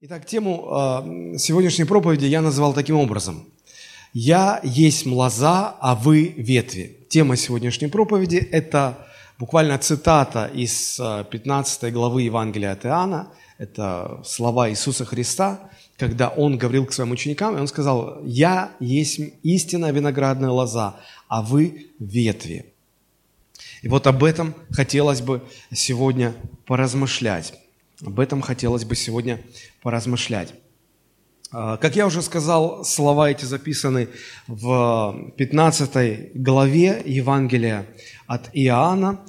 Итак, тему э, сегодняшней проповеди я назвал таким образом. «Я есть лоза, а вы ветви». Тема сегодняшней проповеди – это буквально цитата из 15 э, главы Евангелия от Иоанна. Это слова Иисуса Христа, когда Он говорил к своим ученикам, и Он сказал, «Я есть истинная виноградная лоза, а вы ветви». И вот об этом хотелось бы сегодня поразмышлять. Об этом хотелось бы сегодня поразмышлять. А, как я уже сказал, слова эти записаны в 15 главе Евангелия от Иоанна.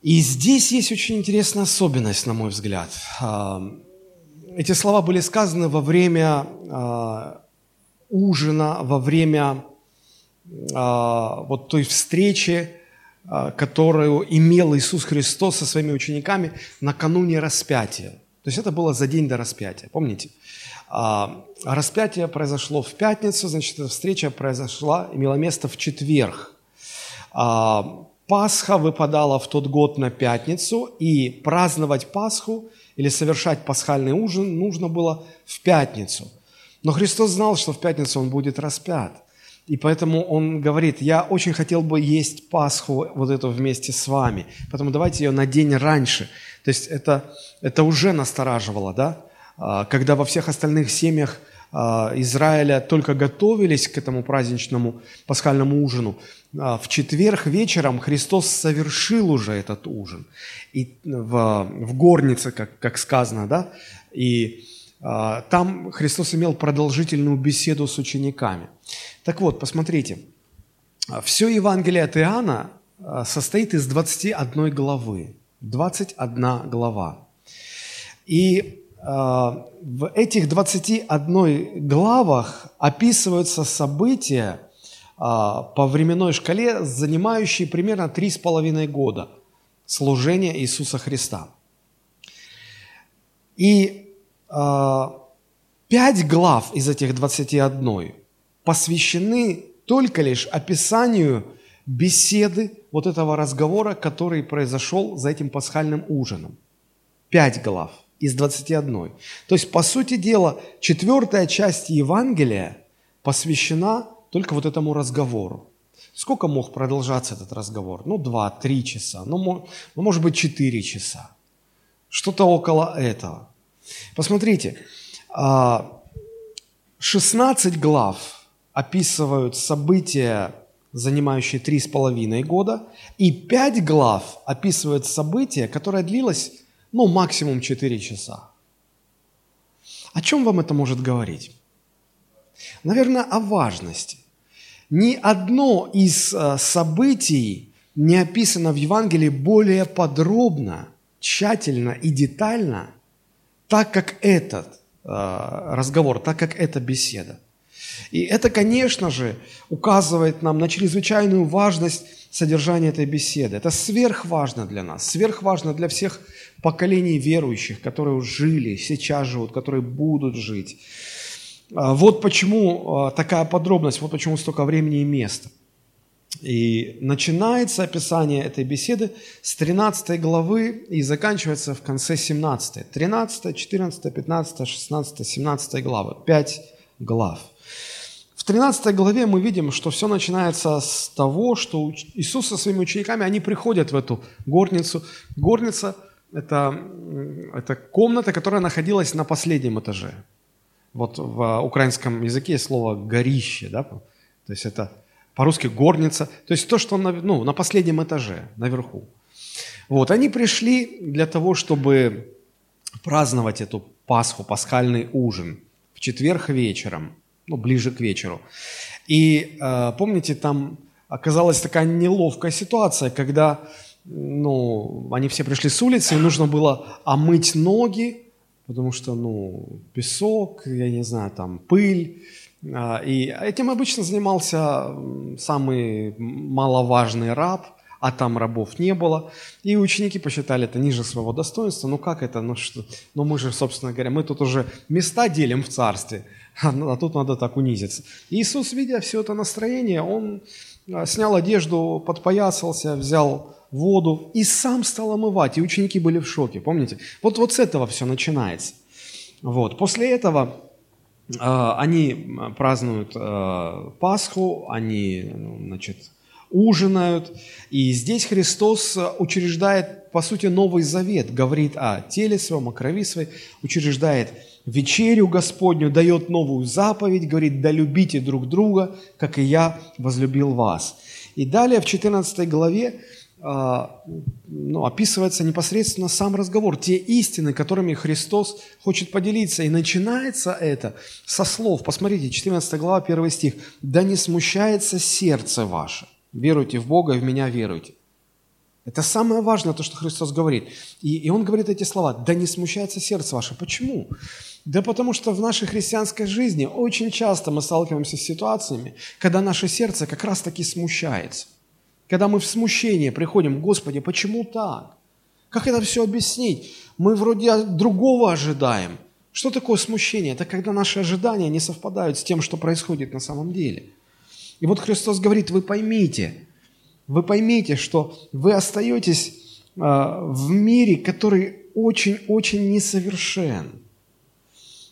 И здесь есть очень интересная особенность, на мой взгляд. А, эти слова были сказаны во время а, ужина, во время вот той встречи, которую имел Иисус Христос со своими учениками накануне распятия. То есть это было за день до распятия, помните? А, распятие произошло в пятницу, значит, эта встреча произошла, имела место в четверг. А, Пасха выпадала в тот год на пятницу, и праздновать Пасху или совершать пасхальный ужин нужно было в пятницу. Но Христос знал, что в пятницу Он будет распят – и поэтому он говорит, я очень хотел бы есть Пасху вот эту вместе с вами, поэтому давайте ее на день раньше. То есть это, это уже настораживало, да? А, когда во всех остальных семьях а, Израиля только готовились к этому праздничному пасхальному ужину, а, в четверг вечером Христос совершил уже этот ужин. И в, в горнице, как, как сказано, да? И там Христос имел продолжительную беседу с учениками. Так вот, посмотрите, все Евангелие от Иоанна а, состоит из 21 главы. 21 глава. И в этих 21 главах описываются события по временной шкале, занимающие примерно 3,5 года служения Иисуса Христа. И э, 5 глав из этих 21 посвящены только лишь описанию беседы, вот этого разговора, который произошел за этим пасхальным ужином. Пять глав из 21. То есть, по сути дела, четвертая часть Евангелия посвящена только вот этому разговору. Сколько мог продолжаться этот разговор? Ну, два, три часа, ну, ну может быть, четыре часа. Что-то около этого. Посмотрите, 16 а, глав – описывают события, занимающие три с половиной года, и пять глав описывают события, которое длилось, ну, максимум четыре часа. О чем вам это может говорить? Наверное, о важности. Ни одно из э, событий не описано в Евангелии более подробно, тщательно и детально, так как этот э, разговор, так как эта беседа. И это, конечно же, указывает нам на чрезвычайную важность содержания этой беседы. Это сверхважно для нас, сверхважно для всех поколений верующих, которые жили, сейчас живут, которые будут жить. А, вот почему а, такая подробность, вот почему столько времени и места. И начинается описание этой беседы с 13 главы и заканчивается в конце 17. 13, 14, 15, 16, 17 главы. Пять глав. В 13 главе мы видим, что все начинается с того, что Иисус со своими учениками, они приходят в эту горницу. Горница – это, это комната, которая находилась на последнем этаже. Вот в украинском языке есть слово «горище», да? то есть это по-русски горница, то есть то, что на, ну, на последнем этаже, наверху. Вот, они пришли для того, чтобы праздновать эту Пасху, пасхальный ужин в четверг вечером – ну, ближе к вечеру. И э, помните, там оказалась такая неловкая ситуация, когда ну, они все пришли с улицы, и нужно было омыть ноги, потому что, ну, песок, я не знаю, там, пыль. А, и этим обычно занимался самый маловажный раб, а там рабов не было. И ученики посчитали это ниже своего достоинства. Ну как это? Ну, что? ну мы же, собственно говоря, мы тут уже места делим в царстве. а тут надо так унизиться. Иисус, видя все это настроение, он а, снял одежду, подпоясался, взял воду и сам стал омывать. И ученики были в шоке, помните? Вот, вот с этого все начинается. Вот. После этого они празднуют э, Пасху, они ну, значит, ужинают. И здесь Христос учреждает, по сути, Новый Завет, говорит о теле своем, о крови своей, учреждает вечерю Господню, дает новую заповедь, говорит, да любите друг друга, как и я возлюбил вас. И далее в 14 главе а, ну, описывается непосредственно сам разговор, те истины, которыми Христос хочет поделиться. И начинается это со слов, посмотрите, 14 глава, 1 стих, «Да не смущается сердце ваше, веруйте в Бога и в Меня веруйте». Это самое важное, то, что Христос говорит. И, и Он говорит эти слова, «Да не смущается сердце ваше». Почему? Да потому что в нашей христианской жизни очень часто мы сталкиваемся с ситуациями, когда наше сердце как раз-таки смущается – когда мы в смущение приходим, Господи, почему так? Как это все объяснить? Мы вроде другого ожидаем. Что такое смущение? Это когда наши ожидания не совпадают с тем, что происходит на самом деле. И вот Христос говорит, вы поймите, вы поймите, что вы остаетесь а, в мире, который очень-очень несовершен.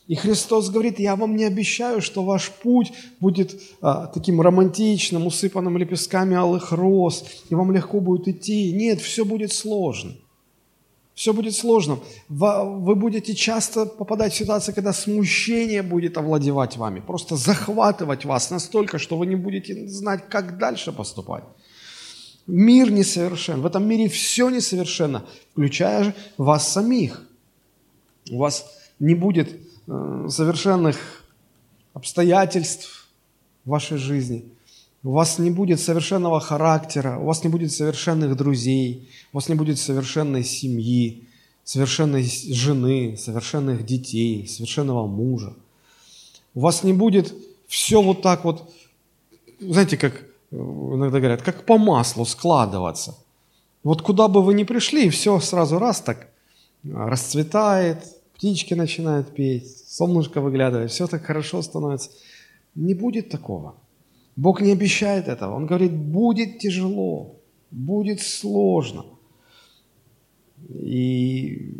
И Христос говорит, я вам не обещаю, что ваш путь будет а, таким романтичным, усыпанным лепестками алых роз, и вам легко будет идти. Нет, все будет сложно. Все будет сложно. Вы будете часто попадать в ситуации, когда смущение будет овладевать вами, просто захватывать вас настолько, что вы не будете знать, как дальше поступать. Мир несовершен. В этом мире все несовершенно, включая вас самих. У вас не будет совершенных обстоятельств в вашей жизни. У вас не будет совершенного характера, у вас не будет совершенных друзей, у вас не будет совершенной семьи, совершенной жены, совершенных детей, совершенного мужа. У вас не будет все вот так вот, знаете, как иногда говорят, как по маслу складываться. Вот куда бы вы ни пришли, все сразу раз так расцветает, птички начинают петь, солнышко выглядывает, все так хорошо становится. Не будет такого. Бог не обещает этого. Он говорит, будет тяжело, будет сложно. И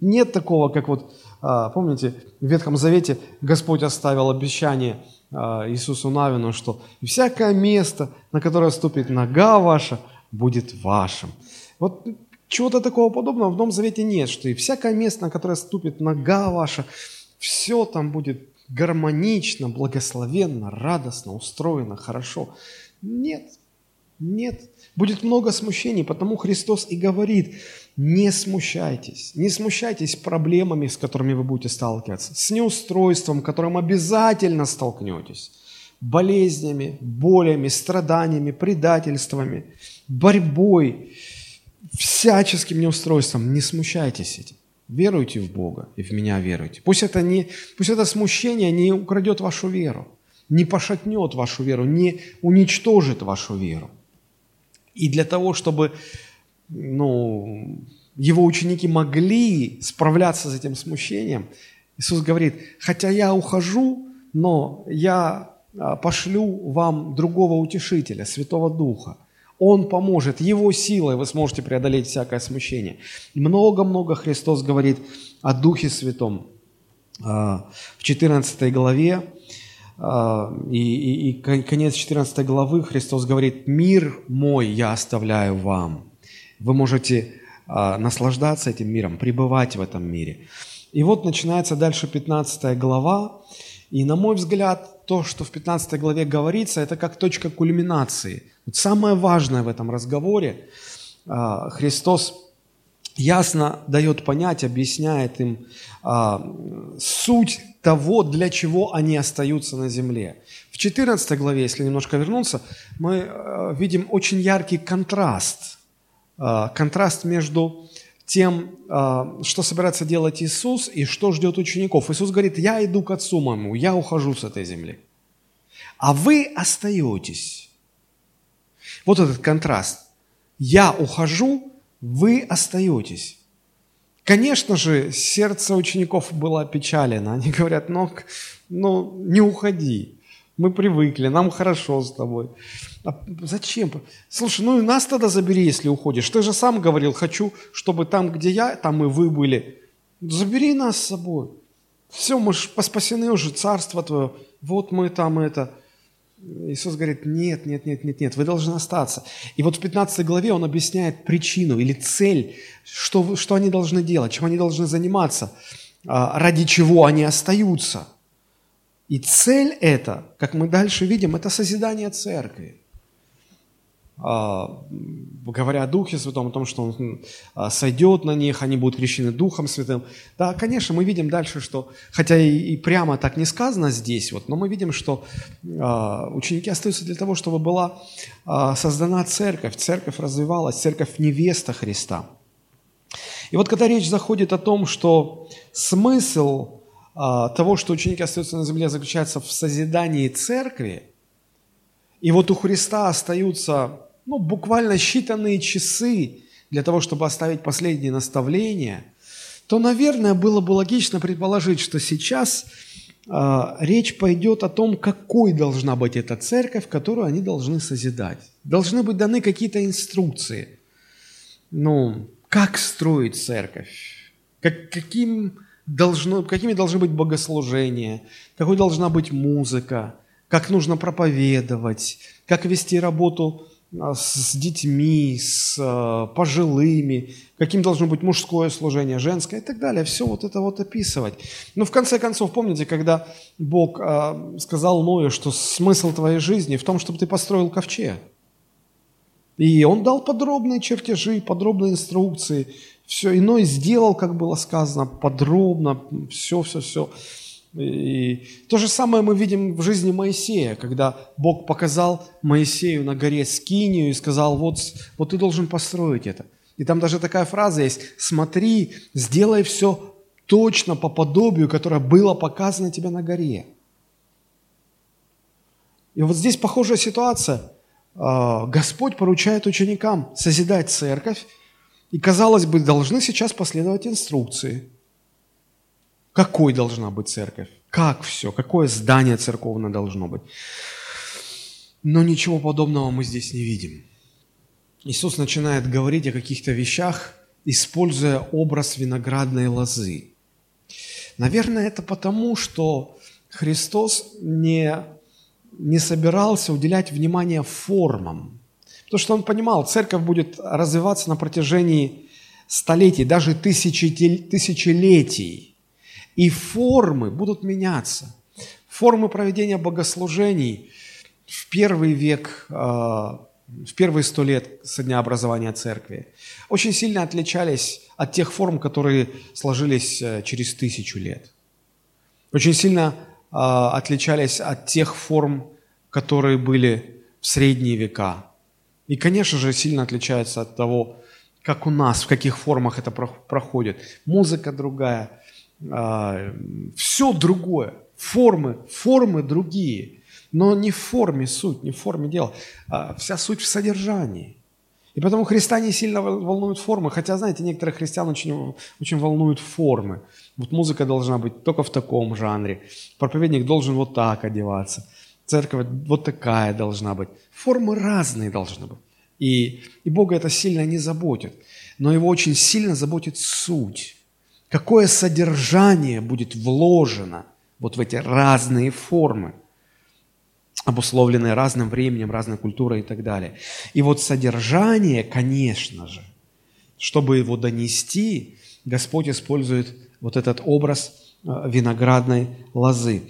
нет такого, как вот, а, помните, в Ветхом Завете Господь оставил обещание а, Иисусу Навину, что всякое место, на которое ступит нога ваша, будет вашим. Вот чего-то такого подобного в Новом Завете нет, что и всякое место, на которое ступит нога ваша, все там будет гармонично, благословенно, радостно, устроено, хорошо. Нет, нет. Будет много смущений, потому Христос и говорит, не смущайтесь, не смущайтесь проблемами, с которыми вы будете сталкиваться, с неустройством, которым обязательно столкнетесь, болезнями, болями, страданиями, предательствами, борьбой, всяческим неустройством. Не смущайтесь этим. Веруйте в Бога и в меня веруйте. Пусть это, не, пусть это смущение не украдет вашу веру, не пошатнет вашу веру, не уничтожит вашу веру. И для того, чтобы ну, его ученики могли справляться с этим смущением, Иисус говорит, хотя я ухожу, но я а, пошлю вам другого утешителя, Святого Духа – он поможет, Его силой вы сможете преодолеть всякое смущение. Много-много Христос говорит о Духе Святом. А, в 14 главе, а, и, и, и конец 14 главы Христос говорит, «Мир мой я оставляю вам». Вы можете а, наслаждаться этим миром, пребывать в этом мире. И вот начинается дальше 15 глава, и на мой взгляд, то, что в 15 главе говорится, это как точка кульминации – самое важное в этом разговоре, а, Христос ясно дает понять, объясняет им а, суть того, для чего они остаются на земле. В 14 главе, если немножко вернуться, мы а, видим очень яркий контраст. Контраст между тем, что собирается делать Иисус и что ждет учеников. Иисус говорит, я иду к Отцу моему, я ухожу с этой земли. А вы остаетесь. Вот этот контраст. Я ухожу, вы остаетесь. Конечно же, сердце учеников было опечалено. Они говорят, ну, ну не уходи. Мы привыкли, нам хорошо с тобой. А зачем? Слушай, ну и нас тогда забери, если уходишь. Ты же сам говорил, хочу, чтобы там, где я, там и вы были. Забери нас с собой. Все, мы же спасены уже, царство твое, вот мы там это. Иисус говорит, нет, нет, нет, нет, нет, вы должны остаться. И вот в 15 главе он объясняет причину или цель, что, что они должны делать, чем они должны заниматься, а, ради чего они остаются. И цель это, как мы дальше видим, это созидание церкви. А, говоря о Духе Святом, о том, что Он а, сойдет на них, они будут крещены Духом Святым. Да, конечно, мы видим дальше, что, хотя и, прямо так не сказано здесь, вот, но мы видим, что а, ученики остаются для того, чтобы была создана церковь, церковь развивалась, церковь невеста Христа. И вот когда речь заходит о том, что смысл того, что ученики остаются на земле, заключается в созидании церкви, и вот у Христа остаются ну, буквально считанные часы для того, чтобы оставить последние наставления, то, наверное, было бы логично предположить, что сейчас э, речь пойдет о том, какой должна быть эта церковь, которую они должны созидать. Должны быть даны какие-то инструкции. Ну, как строить церковь, как, каким должно, какими должны быть богослужения, какой должна быть музыка, как нужно проповедовать, как вести работу с детьми, с а, пожилыми, каким должно быть мужское служение, женское и так далее. Все вот это вот описывать. Но в конце концов, помните, когда Бог а, сказал Ною, что смысл твоей жизни в том, чтобы ты построил ковчег. И он дал подробные чертежи, подробные инструкции. Все, иной сделал, как было сказано, подробно, все, все, все. И то же самое мы видим в жизни Моисея, когда Бог показал Моисею на горе Скинию и сказал, вот, вот ты должен построить это. И там даже такая фраза есть, смотри, сделай все точно по подобию, которое было показано тебе на горе. И вот здесь похожая ситуация. А, Господь поручает ученикам созидать церковь, и, казалось бы, должны сейчас последовать инструкции – какой должна быть церковь? Как все? Какое здание церковное должно быть? Но ничего подобного мы здесь не видим. Иисус начинает говорить о каких-то вещах, используя образ виноградной лозы. Наверное, это потому, что Христос не, не собирался уделять внимание формам. Потому что он понимал, церковь будет развиваться на протяжении столетий, даже тысячелетий и формы будут меняться. Формы проведения богослужений в первый век, а, в первые сто лет со дня образования церкви очень сильно отличались от тех форм, которые сложились э, через тысячу лет. Очень сильно а, отличались от тех форм, которые были в средние века. И, конечно же, сильно отличаются от того, как у нас, в каких формах это проходит. Музыка другая, а, все другое, формы, формы другие, но не в форме суть, не в форме дела, а вся суть в содержании. И потому Христа не сильно волнуют формы, хотя, знаете, некоторых христиан очень, очень волнуют формы. Вот музыка должна быть только в таком жанре, проповедник должен вот так одеваться, церковь вот такая должна быть. Формы разные должны быть. И, и Бога это сильно не заботит, но его очень сильно заботит суть какое содержание будет вложено вот в эти разные формы, обусловленные разным временем, разной культурой и так далее. И вот содержание, конечно же, чтобы его донести, Господь использует вот этот образ э, виноградной лозы.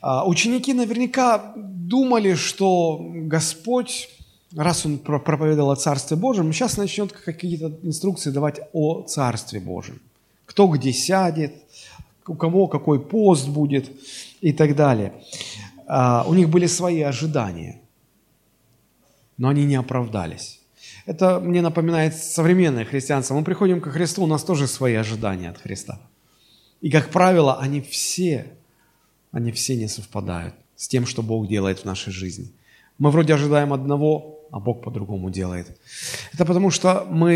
А, ученики наверняка думали, что Господь, раз Он проповедовал о Царстве Божьем, сейчас начнет какие-то инструкции давать о Царстве Божьем кто где сядет, у кого какой пост будет и так далее. А, у них были свои ожидания, но они не оправдались. Это мне напоминает современное христианство. Мы приходим к Христу, у нас тоже свои ожидания от Христа. И, как правило, они все, они все не совпадают с тем, что Бог делает в нашей жизни. Мы вроде ожидаем одного, а Бог по-другому делает. Это потому что мы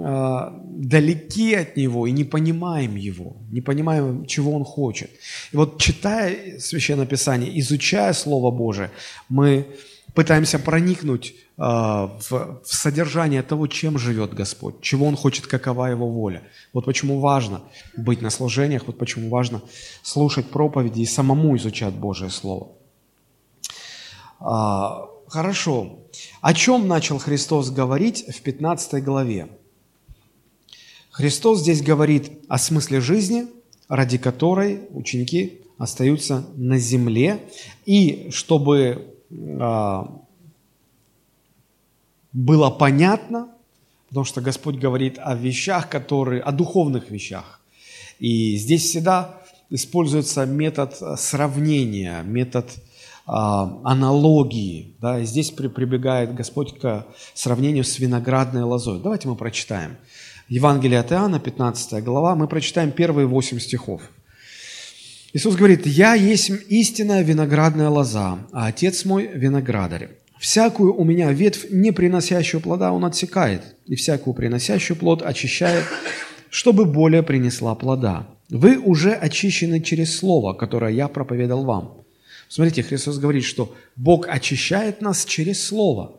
э, далеки от Него и не понимаем Его, не понимаем, чего Он хочет. И вот читая Священное Писание, изучая Слово Божие, мы пытаемся проникнуть э, в, в содержание того, чем живет Господь, чего Он хочет, какова Его воля. Вот почему важно быть на служениях, вот почему важно слушать проповеди и самому изучать Божие Слово. А, хорошо. О чем начал Христос говорить в 15 главе? Христос здесь говорит о смысле жизни, ради которой ученики остаются на земле, и чтобы а, было понятно, потому что Господь говорит о вещах, которые, о духовных вещах. И здесь всегда используется метод сравнения, метод а, аналогии. Да? Здесь при, прибегает Господь к сравнению с виноградной лозой. Давайте мы прочитаем. Евангелие от Иоанна, 15 глава, мы прочитаем первые 8 стихов. Иисус говорит, «Я есть истинная виноградная лоза, а Отец мой виноградарь. Всякую у меня ветвь, не приносящую плода, Он отсекает, и всякую приносящую плод очищает, чтобы более принесла плода. Вы уже очищены через Слово, которое я проповедал вам». Смотрите, Христос говорит, что Бог очищает нас через Слово,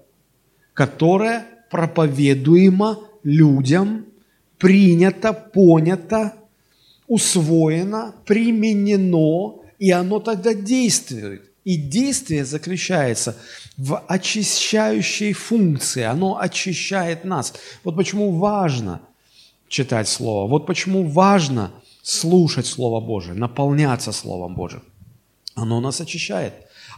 которое проповедуемо людям, принято, понято, усвоено, применено, и оно тогда действует. И действие заключается в очищающей функции, оно очищает нас. Вот почему важно читать Слово, вот почему важно слушать Слово Божие, наполняться Словом Божьим. Оно нас очищает,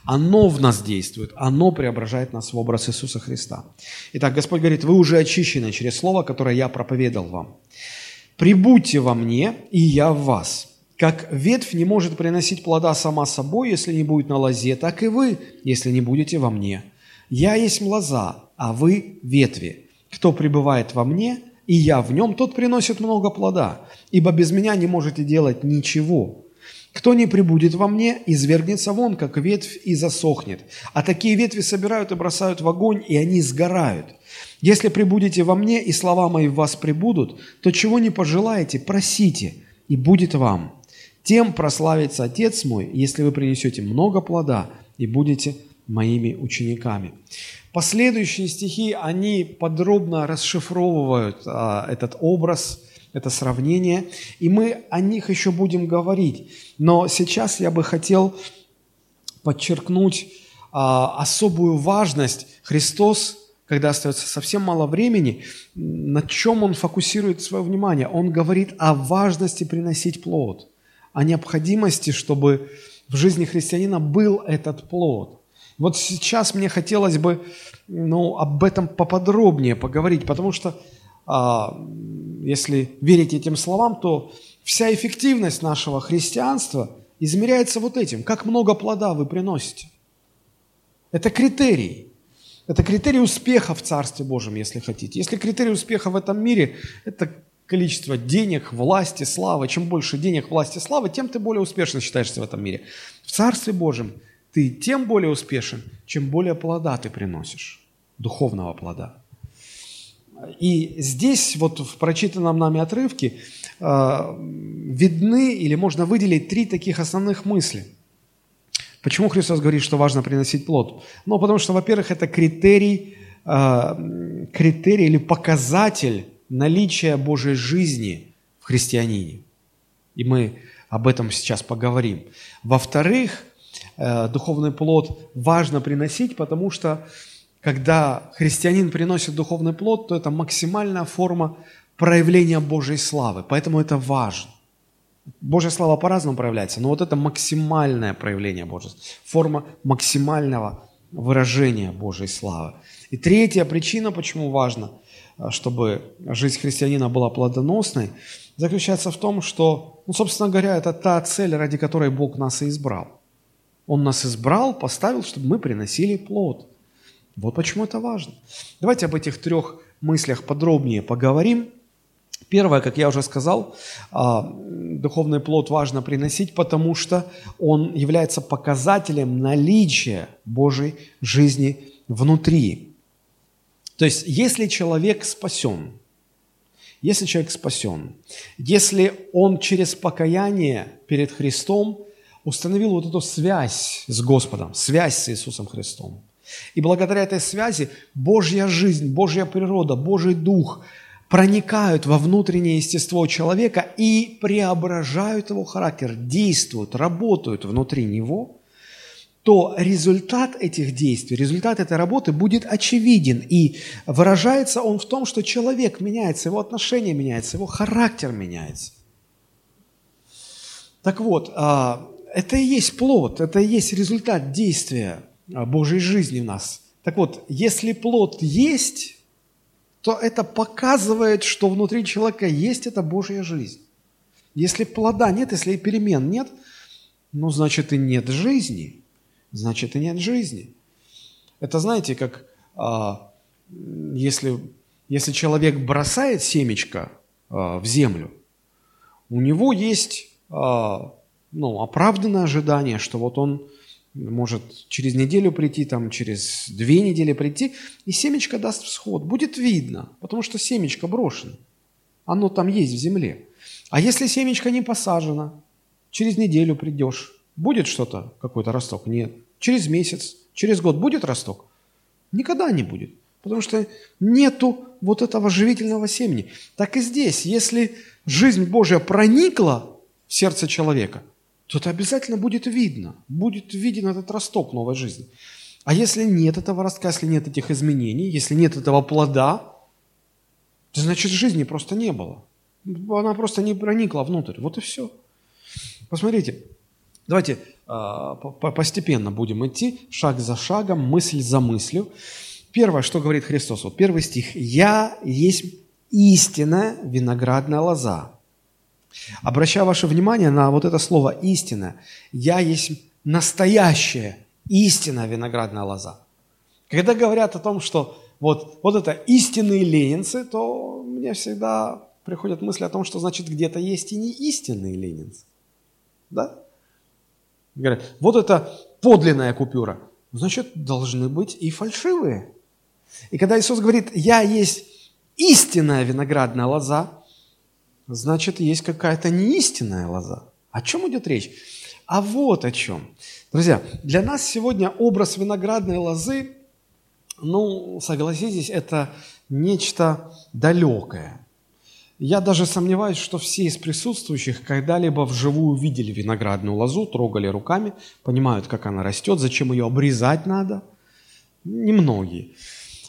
оно в нас действует, оно преображает нас в образ Иисуса Христа. Итак, Господь говорит, вы уже очищены через Слово, которое я проповедал вам. «Прибудьте во мне, и я в вас». Как ветвь не может приносить плода сама собой, если не будет на лозе, так и вы, если не будете во мне. Я есть лоза, а вы ветви. Кто пребывает во мне, и я в нем, тот приносит много плода, ибо без меня не можете делать ничего. Кто не прибудет во мне, извергнется вон, как ветвь, и засохнет. А такие ветви собирают и бросают в огонь, и они сгорают. Если прибудете во мне, и слова мои в вас прибудут, то чего не пожелаете, просите, и будет вам. Тем прославится Отец мой, если вы принесете много плода и будете моими учениками. Последующие стихи, они подробно расшифровывают а, этот образ, это сравнение, и мы о них еще будем говорить. Но сейчас я бы хотел подчеркнуть а, особую важность. Христос когда остается совсем мало времени, на чем он фокусирует свое внимание? Он говорит о важности приносить плод, о необходимости, чтобы в жизни христианина был этот плод. Вот сейчас мне хотелось бы ну, об этом поподробнее поговорить, потому что если верить этим словам, то вся эффективность нашего христианства измеряется вот этим, как много плода вы приносите. Это критерий. Это критерий успеха в Царстве Божьем, если хотите. Если критерий успеха в этом мире – это количество денег, власти, славы. Чем больше денег, власти, славы, тем ты более успешно считаешься в этом мире. В Царстве Божьем ты тем более успешен, чем более плода ты приносишь, духовного плода. И здесь, вот в прочитанном нами отрывке, э, видны или можно выделить три таких основных мысли – Почему Христос говорит, что важно приносить плод? Ну, потому что, во-первых, это критерий, э, критерий или показатель наличия Божьей жизни в христианине. И мы об этом сейчас поговорим. Во-вторых, э, духовный плод важно приносить, потому что когда христианин приносит духовный плод, то это максимальная форма проявления Божьей славы. Поэтому это важно. Божья слава по-разному проявляется, но вот это максимальное проявление Божьей, форма максимального выражения Божьей славы. И третья причина, почему важно, э, чтобы жизнь христианина была плодоносной, заключается в том, что, ну, собственно говоря, это та цель, ради которой Бог нас и избрал. Он нас избрал, поставил, чтобы мы приносили плод. Вот почему это важно. Давайте об этих трех мыслях подробнее поговорим. Первое, как я уже сказал, а, духовный плод важно приносить, потому что он является показателем наличия Божьей жизни внутри. То есть, если человек спасен, если человек спасен, если он через покаяние перед Христом установил вот эту связь с Господом, связь с Иисусом Христом, И благодаря этой связи Божья жизнь, Божья природа, Божий дух проникают во внутреннее естество человека и преображают его характер, действуют, работают внутри него, то результат этих действий, результат этой работы будет очевиден. И выражается он в том, что человек меняется, его отношение меняется, его характер меняется. Так вот, а, это и есть плод, это и есть результат действия Божьей жизни в нас. Так вот, если плод есть, то это показывает, что внутри человека есть эта Божья жизнь. Если плода нет, если перемен нет, ну, значит, и нет жизни – значит и нет жизни. Это знаете, как а, если, если человек бросает семечко а, в землю, у него есть а, ну, оправданное ожидание, что вот он может через неделю прийти, там, через две недели прийти, и семечко даст всход. Будет видно, потому что семечко брошено. Оно там есть в земле. А если семечко не посажено, через неделю придешь, будет что-то, какой-то росток? Нет через месяц, через год будет росток? Никогда не будет, потому что нету вот этого живительного семени. Так и здесь, если жизнь Божья проникла в сердце человека, то это обязательно будет видно, будет виден этот росток новой жизни. А если нет этого ростка, если нет этих изменений, если нет этого плода, то значит жизни просто не было. Она просто не проникла внутрь. Вот и все. Посмотрите, давайте а, постепенно будем идти, шаг за шагом, мысль за мыслью. Первое, что говорит Христос, вот первый стих. «Я есть истинная виноградная лоза». Обращаю ваше внимание на вот это слово «истина». «Я есть настоящая истинная виноградная лоза». Когда говорят о том, что вот, вот это истинные ленинцы, то мне всегда приходят мысли о том, что значит где-то есть и не истинные ленинцы. Да? Говорят, вот это подлинная купюра. Значит, должны быть и фальшивые. И когда Иисус говорит, я есть истинная виноградная лоза, значит, есть какая-то неистинная лоза. О чем идет речь? А вот о чем. Друзья, для нас сегодня образ виноградной лозы, ну, согласитесь, это нечто далекое. Я даже сомневаюсь, что все из присутствующих когда-либо вживую видели виноградную лозу, трогали руками, понимают, как она растет, зачем ее обрезать надо. Немногие.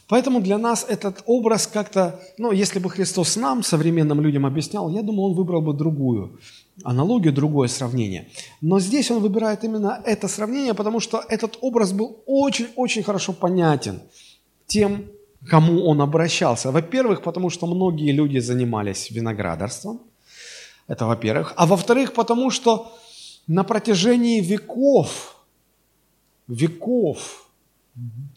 Поэтому для нас этот образ как-то, ну, если бы Христос нам, современным людям, объяснял, я думаю, он выбрал бы другую аналогию, другое сравнение. Но здесь он выбирает именно это сравнение, потому что этот образ был очень-очень хорошо понятен тем, кому он обращался. Во-первых, потому что многие люди занимались виноградарством. Это во-первых. А во-вторых, потому что на протяжении веков, веков,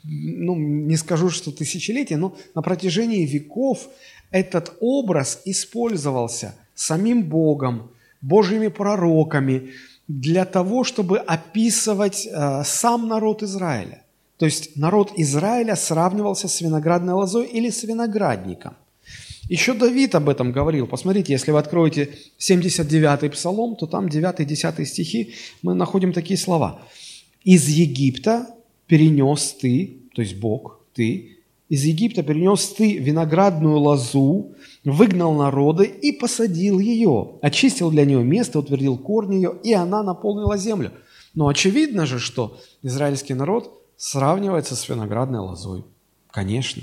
ну, не скажу, что тысячелетий, но на протяжении веков этот образ использовался самим Богом, Божьими пророками для того, чтобы описывать э, сам народ Израиля. То есть народ Израиля сравнивался с виноградной лозой или с виноградником. Еще Давид об этом говорил. Посмотрите, если вы откроете 79-й псалом, то там 9-10 стихи мы находим такие слова. «Из Египта перенес ты, то есть Бог, ты, из Египта перенес ты виноградную лозу, выгнал народы и посадил ее, очистил для нее место, утвердил корни ее, и она наполнила землю». Но очевидно же, что израильский народ сравнивается с виноградной лозой. Конечно.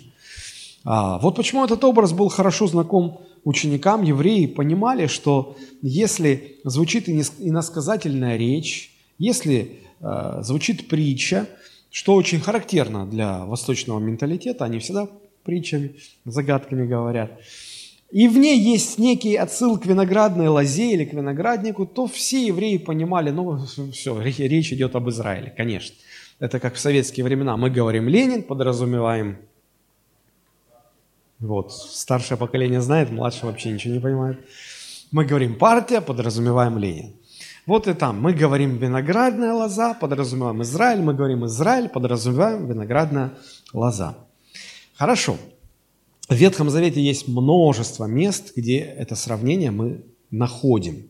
А, вот почему этот образ был хорошо знаком ученикам. Евреи понимали, что если звучит иносказательная речь, если э, звучит притча, что очень характерно для восточного менталитета, они всегда притчами, загадками говорят, и в ней есть некий отсыл к виноградной лозе или к винограднику, то все евреи понимали, ну все, речь идет об Израиле, конечно. Это как в советские времена. Мы говорим Ленин, подразумеваем. Вот, старшее поколение знает, младшее вообще ничего не понимает. Мы говорим партия, подразумеваем Ленин. Вот и там. Мы говорим виноградная лоза, подразумеваем Израиль. Мы говорим Израиль, подразумеваем виноградная лоза. Хорошо. В Ветхом Завете есть множество мест, где это сравнение мы находим.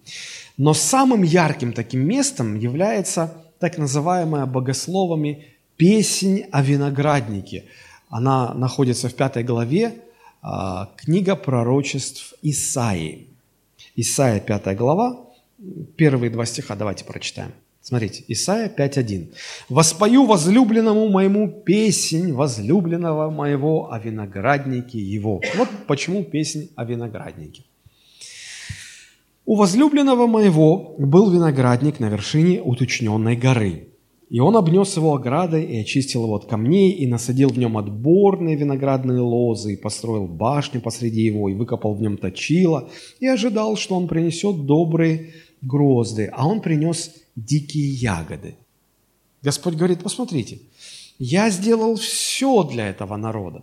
Но самым ярким таким местом является так называемая богословами Песнь о винограднике. Она находится в пятой главе, а, книга пророчеств Исаии. Исаия, пятая глава, первые два стиха, давайте прочитаем. Смотрите, Исайя 5.1. «Воспою возлюбленному моему песнь возлюбленного моего о винограднике его». Вот почему песнь о винограднике. У возлюбленного моего был виноградник на вершине уточненной горы. И он обнес его оградой и очистил его от камней, и насадил в нем отборные виноградные лозы, и построил башню посреди его, и выкопал в нем точило, и ожидал, что он принесет добрые грозды, а он принес дикие ягоды. Господь говорит, посмотрите, я сделал все для этого народа.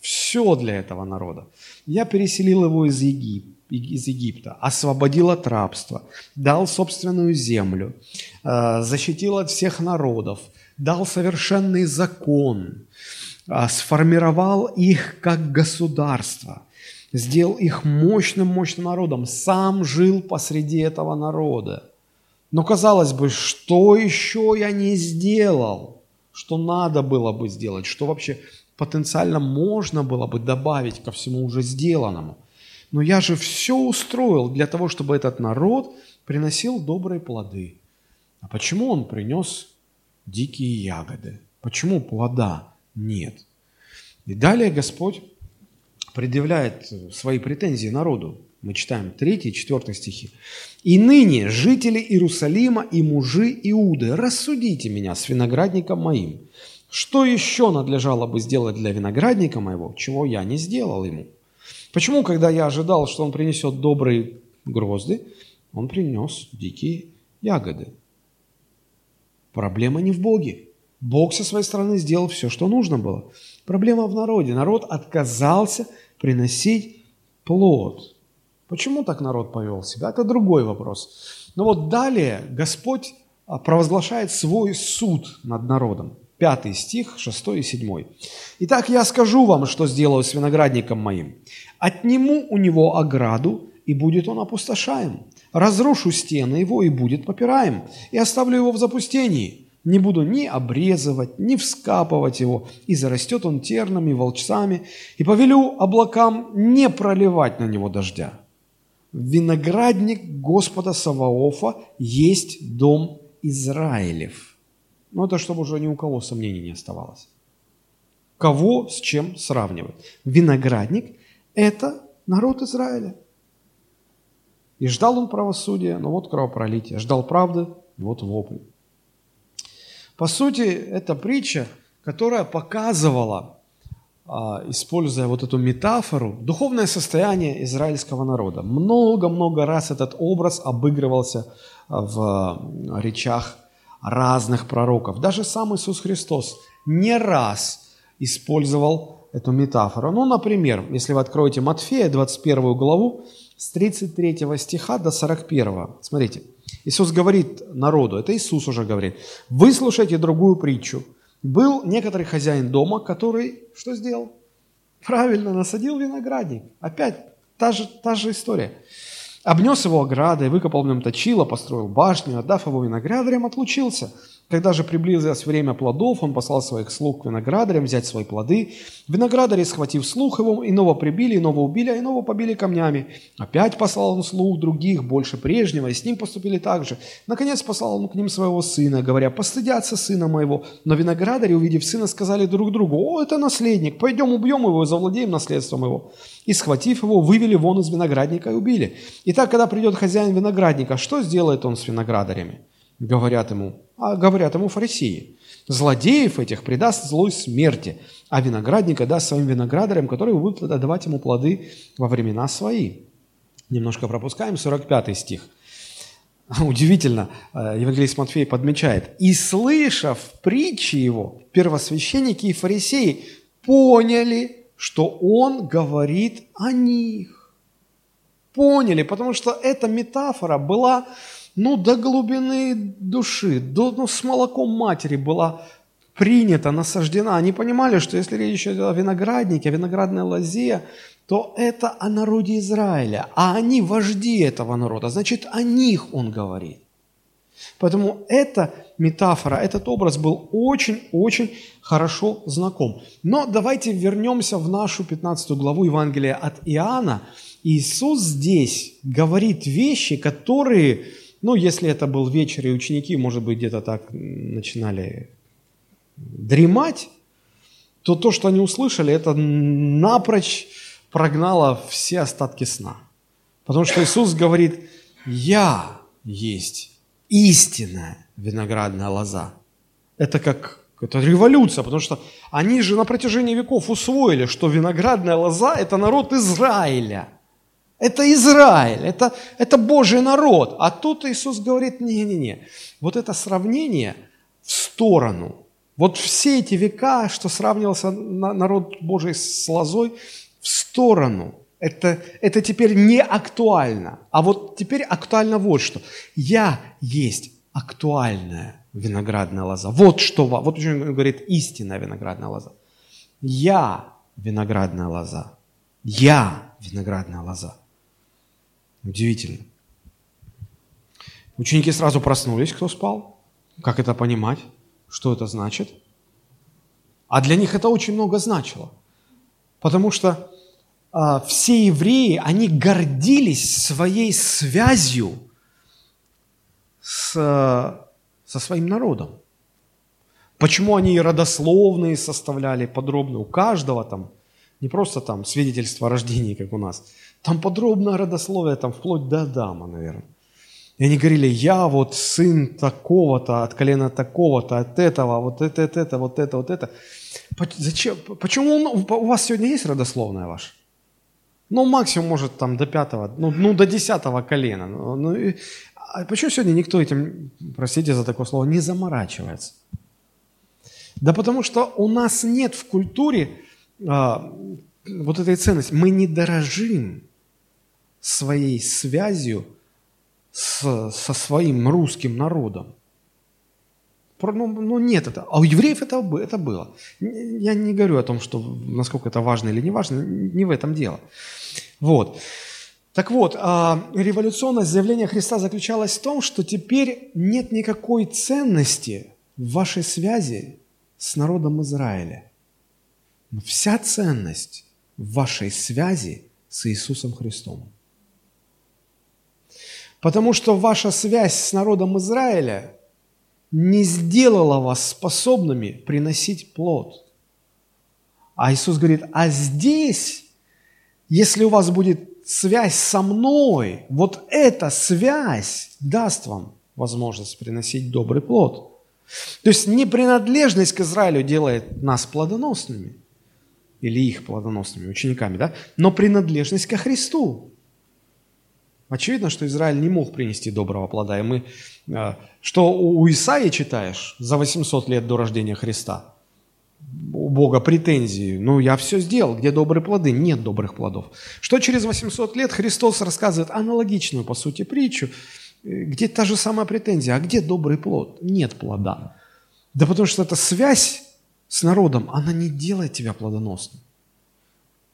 Все для этого народа. Я переселил его из Египта из Египта, освободил от рабства, дал собственную землю, э, защитил от всех народов, дал совершенный закон, э, сформировал их как государство, сделал их мощным-мощным народом, сам жил посреди этого народа. Но казалось бы, что еще я не сделал, что надо было бы сделать, что вообще потенциально можно было бы добавить ко всему уже сделанному. Но я же все устроил для того, чтобы этот народ приносил добрые плоды. А почему он принес дикие ягоды? Почему плода нет? И далее Господь предъявляет свои претензии народу. Мы читаем 3 и 4 стихи. «И ныне, жители Иерусалима и мужи Иуды, рассудите меня с виноградником моим. Что еще надлежало бы сделать для виноградника моего, чего я не сделал ему? Почему, когда я ожидал, что он принесет добрые грозды, он принес дикие ягоды? Проблема не в Боге. Бог со своей стороны сделал все, что нужно было. Проблема в народе. Народ отказался приносить плод. Почему так народ повел себя? Это другой вопрос. Но вот далее Господь а, провозглашает свой суд над народом. Пятый стих, шестой и седьмой. «Итак, я скажу вам, что сделаю с виноградником моим. Отниму у него ограду, и будет он опустошаем. Разрушу стены его, и будет попираем. И оставлю его в запустении. Не буду ни обрезывать, ни вскапывать его, и зарастет он тернами, волчцами, и повелю облакам не проливать на него дождя. Виноградник Господа Саваофа есть дом Израилев. Ну, это чтобы уже ни у кого сомнений не оставалось. Кого с чем сравнивать? Виноградник – это народ Израиля. И ждал он правосудия, но вот кровопролитие. Ждал правды, вот вопль. По сути, это притча, которая показывала, а, используя вот эту метафору, духовное состояние израильского народа. Много-много раз этот образ обыгрывался в речах разных пророков. Даже сам Иисус Христос не раз использовал эту метафору. Ну, например, если вы откроете Матфея, 21 главу, с 33 стиха до 41. Смотрите, Иисус говорит народу, это Иисус уже говорит, выслушайте другую притчу. Был некоторый хозяин дома, который что сделал? Правильно, насадил виноградник. Опять та же, та же история. Обнес его оградой, выкопал в нем точило, построил башню, отдав его виноградарям, отлучился – когда же приблизилось время плодов, он послал своих слуг к виноградарям взять свои плоды. Виноградари, схватив слух его, иного прибили, иного убили, а иного побили камнями. Опять послал он слуг других, больше прежнего, и с ним поступили так же. Наконец послал он к ним своего сына, говоря, «Постыдятся сына моего». Но виноградари, увидев сына, сказали друг другу, «О, это наследник, пойдем убьем его и завладеем наследством его». И, схватив его, вывели вон из виноградника и убили. Итак, когда придет хозяин виноградника, что сделает он с виноградарями? Говорят ему, а говорят ему фарисеи. Злодеев этих предаст злой смерти, а виноградника даст своим виноградарям, которые будут отдавать ему плоды во времена свои. Немножко пропускаем 45 стих. Удивительно, э, евангелист Матфей подмечает. «И слышав притчи его, первосвященники и фарисеи поняли, что он говорит о них». Поняли, потому что эта метафора была ну, до глубины души, до, ну, с молоком матери была принята, насаждена. Они понимали, что если речь идет о винограднике, о виноградной лозе, то это о народе Израиля, а они вожди этого народа, значит, о них он говорит. Поэтому эта метафора, этот образ был очень-очень хорошо знаком. Но давайте вернемся в нашу 15 главу Евангелия от Иоанна. Иисус здесь говорит вещи, которые, ну, если это был вечер, и ученики, может быть, где-то так начинали дремать, то то, что они услышали, это напрочь прогнало все остатки сна. Потому что Иисус говорит, я есть истинная виноградная лоза. Это как это революция, потому что они же на протяжении веков усвоили, что виноградная лоза – это народ Израиля. Это Израиль, это, это Божий народ. А тут Иисус говорит, не-не-не, вот это сравнение в сторону. Вот все эти века, что сравнивался народ Божий с лозой, в сторону – это, это теперь не актуально. А вот теперь актуально вот что. Я есть актуальная виноградная лоза. Вот что, вот он говорит истинная виноградная лоза. Я виноградная лоза. Я виноградная лоза. Удивительно. Ученики сразу проснулись, кто спал. Как это понимать? Что это значит? А для них это очень много значило. Потому что а, все евреи, они гордились своей связью с, со своим народом. Почему они родословные составляли подробно? У каждого там, не просто там свидетельство о рождении, как у нас, там подробное родословие, там вплоть до Адама, наверное. И они говорили, я вот сын такого-то, от колена такого-то, от этого, вот это, это, это, вот это, вот это. Зачем? Почему он, у вас сегодня есть родословная ваша? Ну, максимум, может, там до пятого, ну, ну до десятого колена. Ну, ну, и, а почему сегодня никто этим, простите за такое слово, не заморачивается? Да потому что у нас нет в культуре а, вот этой ценности. Мы не дорожим своей связью с, со своим русским народом. Ну, ну нет это. А у евреев это, это было. Я не говорю о том, что насколько это важно или не важно, не в этом дело. Вот. Так вот, а, революционность заявления Христа заключалась в том, что теперь нет никакой ценности в вашей связи с народом Израиля. Но вся ценность в вашей связи с Иисусом Христом. Потому что ваша связь с народом Израиля не сделала вас способными приносить плод. А Иисус говорит, а здесь, если у вас будет связь со мной, вот эта связь даст вам возможность приносить добрый плод. То есть не принадлежность к Израилю делает нас плодоносными, или их плодоносными учениками, да? но принадлежность ко Христу. Очевидно, что Израиль не мог принести доброго плода. И мы, э, что у Исаии читаешь за 800 лет до рождения Христа, у Бога претензии, ну я все сделал, где добрые плоды? Нет добрых плодов. Что через 800 лет Христос рассказывает аналогичную, по сути, притчу, э, где та же самая претензия, а где добрый плод? Нет плода. Да потому что эта связь с народом, она не делает тебя плодоносным.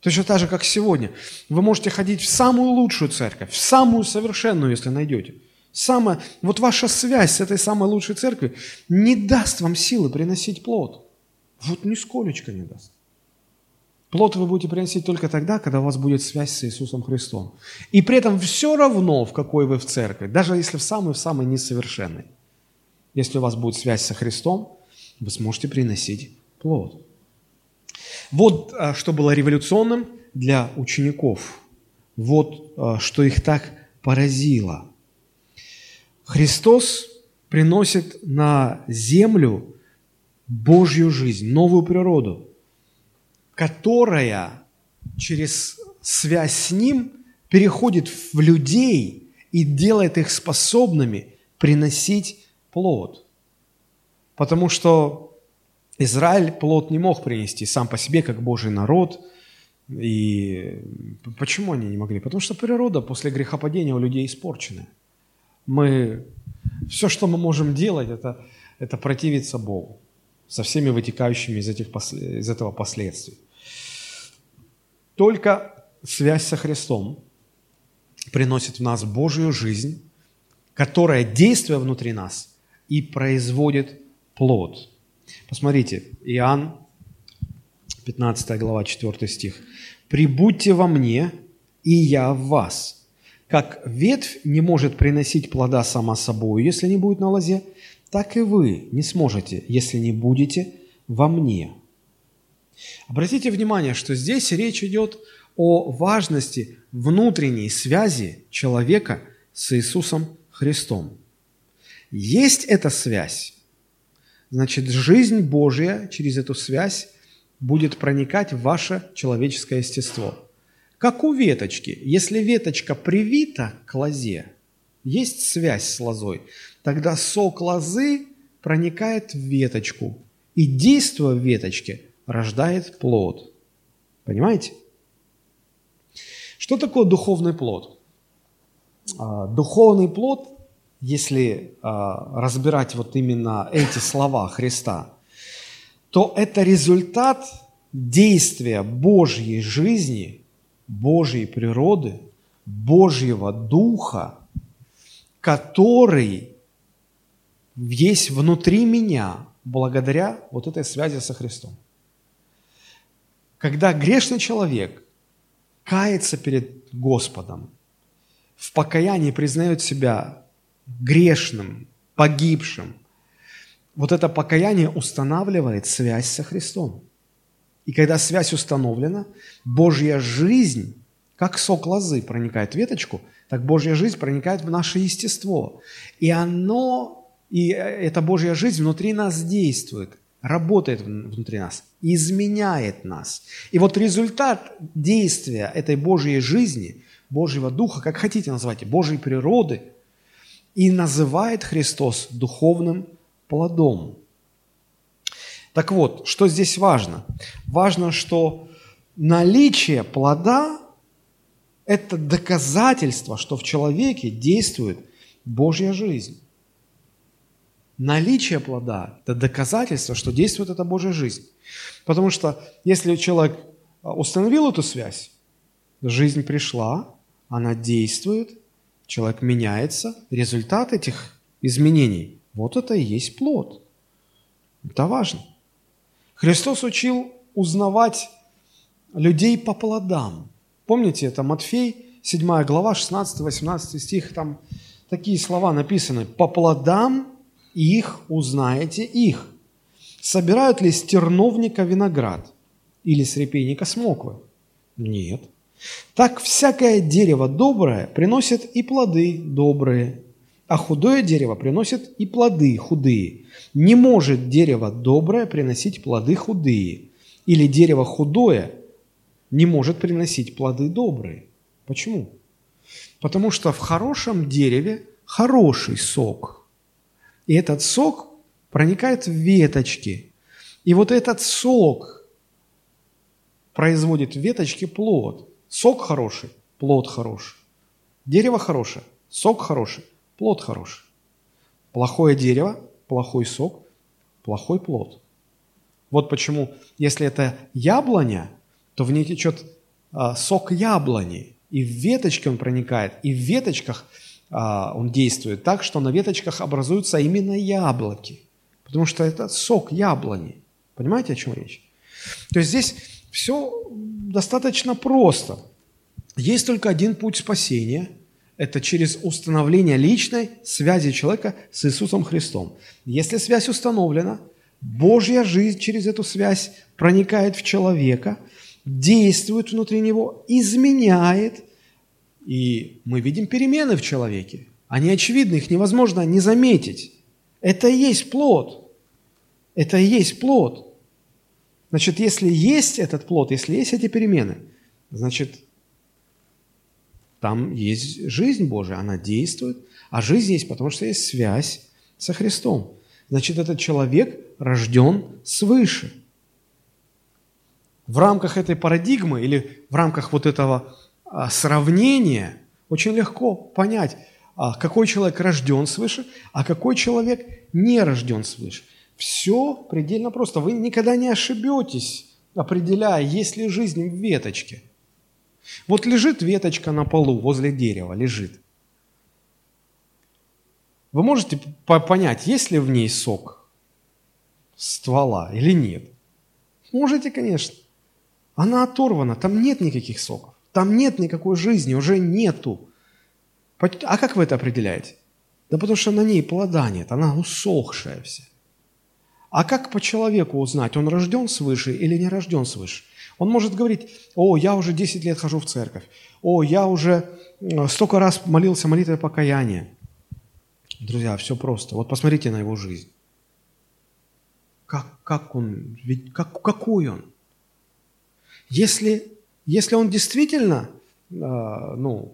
Точно так же, как сегодня. Вы можете ходить в самую лучшую церковь, в самую совершенную, если найдете. Самая, вот ваша связь с этой самой лучшей церковью не даст вам силы приносить плод. Вот нисколечко не даст. Плод вы будете приносить только тогда, когда у вас будет связь с Иисусом Христом. И при этом все равно, в какой вы в церкви, даже если в самой-в самой несовершенной. Если у вас будет связь со Христом, вы сможете приносить плод. Вот а, что было революционным для учеников. Вот а, что их так поразило. Христос приносит на землю Божью жизнь, новую природу, которая через связь с Ним переходит в людей и делает их способными приносить плод. Потому что Израиль плод не мог принести сам по себе, как Божий народ. И почему они не могли? Потому что природа после грехопадения у людей испорчена. Мы, все, что мы можем делать, это, это противиться Богу со всеми вытекающими из, этих, из этого последствий. Только связь со Христом приносит в нас Божью жизнь, которая, действуя внутри нас, и производит плод. Посмотрите, Иоанн, 15 глава, 4 стих. «Прибудьте во мне, и я в вас. Как ветвь не может приносить плода сама собой, если не будет на лозе, так и вы не сможете, если не будете во мне». Обратите внимание, что здесь речь идет о важности внутренней связи человека с Иисусом Христом. Есть эта связь, значит, жизнь Божья через эту связь будет проникать в ваше человеческое естество. Как у веточки. Если веточка привита к лозе, есть связь с лозой, тогда сок лозы проникает в веточку, и действие веточки рождает плод. Понимаете? Что такое духовный плод? А, духовный плод, если а, разбирать вот именно эти слова Христа, то это результат действия Божьей жизни, Божьей природы, Божьего Духа, который есть внутри меня благодаря вот этой связи со Христом. Когда грешный человек кается перед Господом, в покаянии признает себя грешным, погибшим, вот это покаяние устанавливает связь со Христом. И когда связь установлена, Божья жизнь, как сок лозы проникает в веточку, так Божья жизнь проникает в наше естество. И оно, и эта Божья жизнь внутри нас действует работает внутри нас, изменяет нас. И вот результат действия этой Божьей жизни, Божьего Духа, как хотите называйте, Божьей природы, и называет Христос духовным плодом. Так вот, что здесь важно? Важно, что наличие плода – это доказательство, что в человеке действует Божья жизнь. Наличие плода – это доказательство, что действует эта Божья жизнь. Потому что если человек а, установил эту связь, жизнь пришла, она действует, человек меняется, результат этих изменений – вот это и есть плод. Это важно. Христос учил узнавать людей по плодам. Помните, это Матфей, 7 глава, 16-18 стих, там такие слова написаны. «По плодам их узнаете их. Собирают ли с терновника виноград или с репейника смоквы? Нет. Так всякое дерево доброе приносит и плоды добрые, а худое дерево приносит и плоды худые. Не может дерево доброе приносить плоды худые, или дерево худое не может приносить плоды добрые. Почему? Потому что в хорошем дереве хороший сок – и этот сок проникает в веточки. И вот этот сок производит в веточке плод. Сок хороший, плод хороший. Дерево хорошее, сок хороший, плод хороший. Плохое дерево, плохой сок, плохой плод. Вот почему, если это яблоня, то в ней течет а, сок яблони, и в веточке он проникает, и в веточках – а, он действует так, что на веточках образуются именно яблоки, потому что это сок яблони. Понимаете, о чем речь? То есть здесь все достаточно просто. Есть только один путь спасения – это через установление личной связи человека с Иисусом Христом. Если связь установлена, Божья жизнь через эту связь проникает в человека, действует внутри него, изменяет – и мы видим перемены в человеке. Они очевидны, их невозможно не заметить. Это и есть плод. Это и есть плод. Значит, если есть этот плод, если есть эти перемены, значит, там есть жизнь Божия, она действует, а жизнь есть, потому что есть связь со Христом. Значит, этот человек рожден свыше. В рамках этой парадигмы или в рамках вот этого а, сравнение очень легко понять, а, какой человек рожден свыше, а какой человек не рожден свыше. Все предельно просто. Вы никогда не ошибетесь, определяя, есть ли жизнь в веточке. Вот лежит веточка на полу возле дерева, лежит. Вы можете понять, есть ли в ней сок ствола или нет? Можете, конечно. Она оторвана, там нет никаких соков, там нет никакой жизни, уже нету. А как вы это определяете? Да потому что на ней плода нет, она усохшая вся. А как по человеку узнать, он рожден свыше или не рожден свыше? Он может говорить, о, я уже 10 лет хожу в церковь, о, я уже столько раз молился молитвой покаяния. Друзья, все просто. Вот посмотрите на его жизнь. Как, как он, ведь как, какой он? Если, если он действительно, э, ну,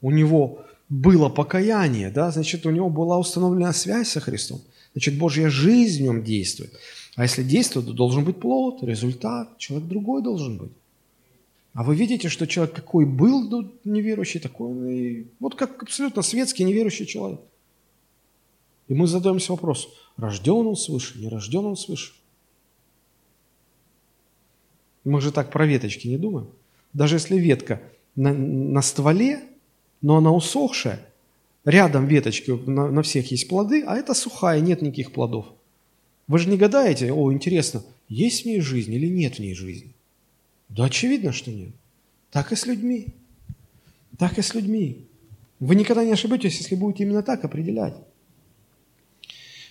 у него было покаяние, да, значит, у него была установлена связь со Христом, значит, Божья жизнь в нем действует. А если действует, то должен быть плод, результат, человек другой должен быть. А вы видите, что человек какой был неверующий, такой он и вот как абсолютно светский неверующий человек. И мы задаемся вопросом, рожден он свыше, не рожден он свыше. Мы же так про веточки не думаем. Даже если ветка на, на стволе, но она усохшая, рядом веточки, на, на всех есть плоды, а это сухая, нет никаких плодов. Вы же не гадаете, о, интересно, есть в ней жизнь или нет в ней жизни? Да очевидно, что нет. Так и с людьми. Так и с людьми. Вы никогда не ошибетесь, если будете именно так определять.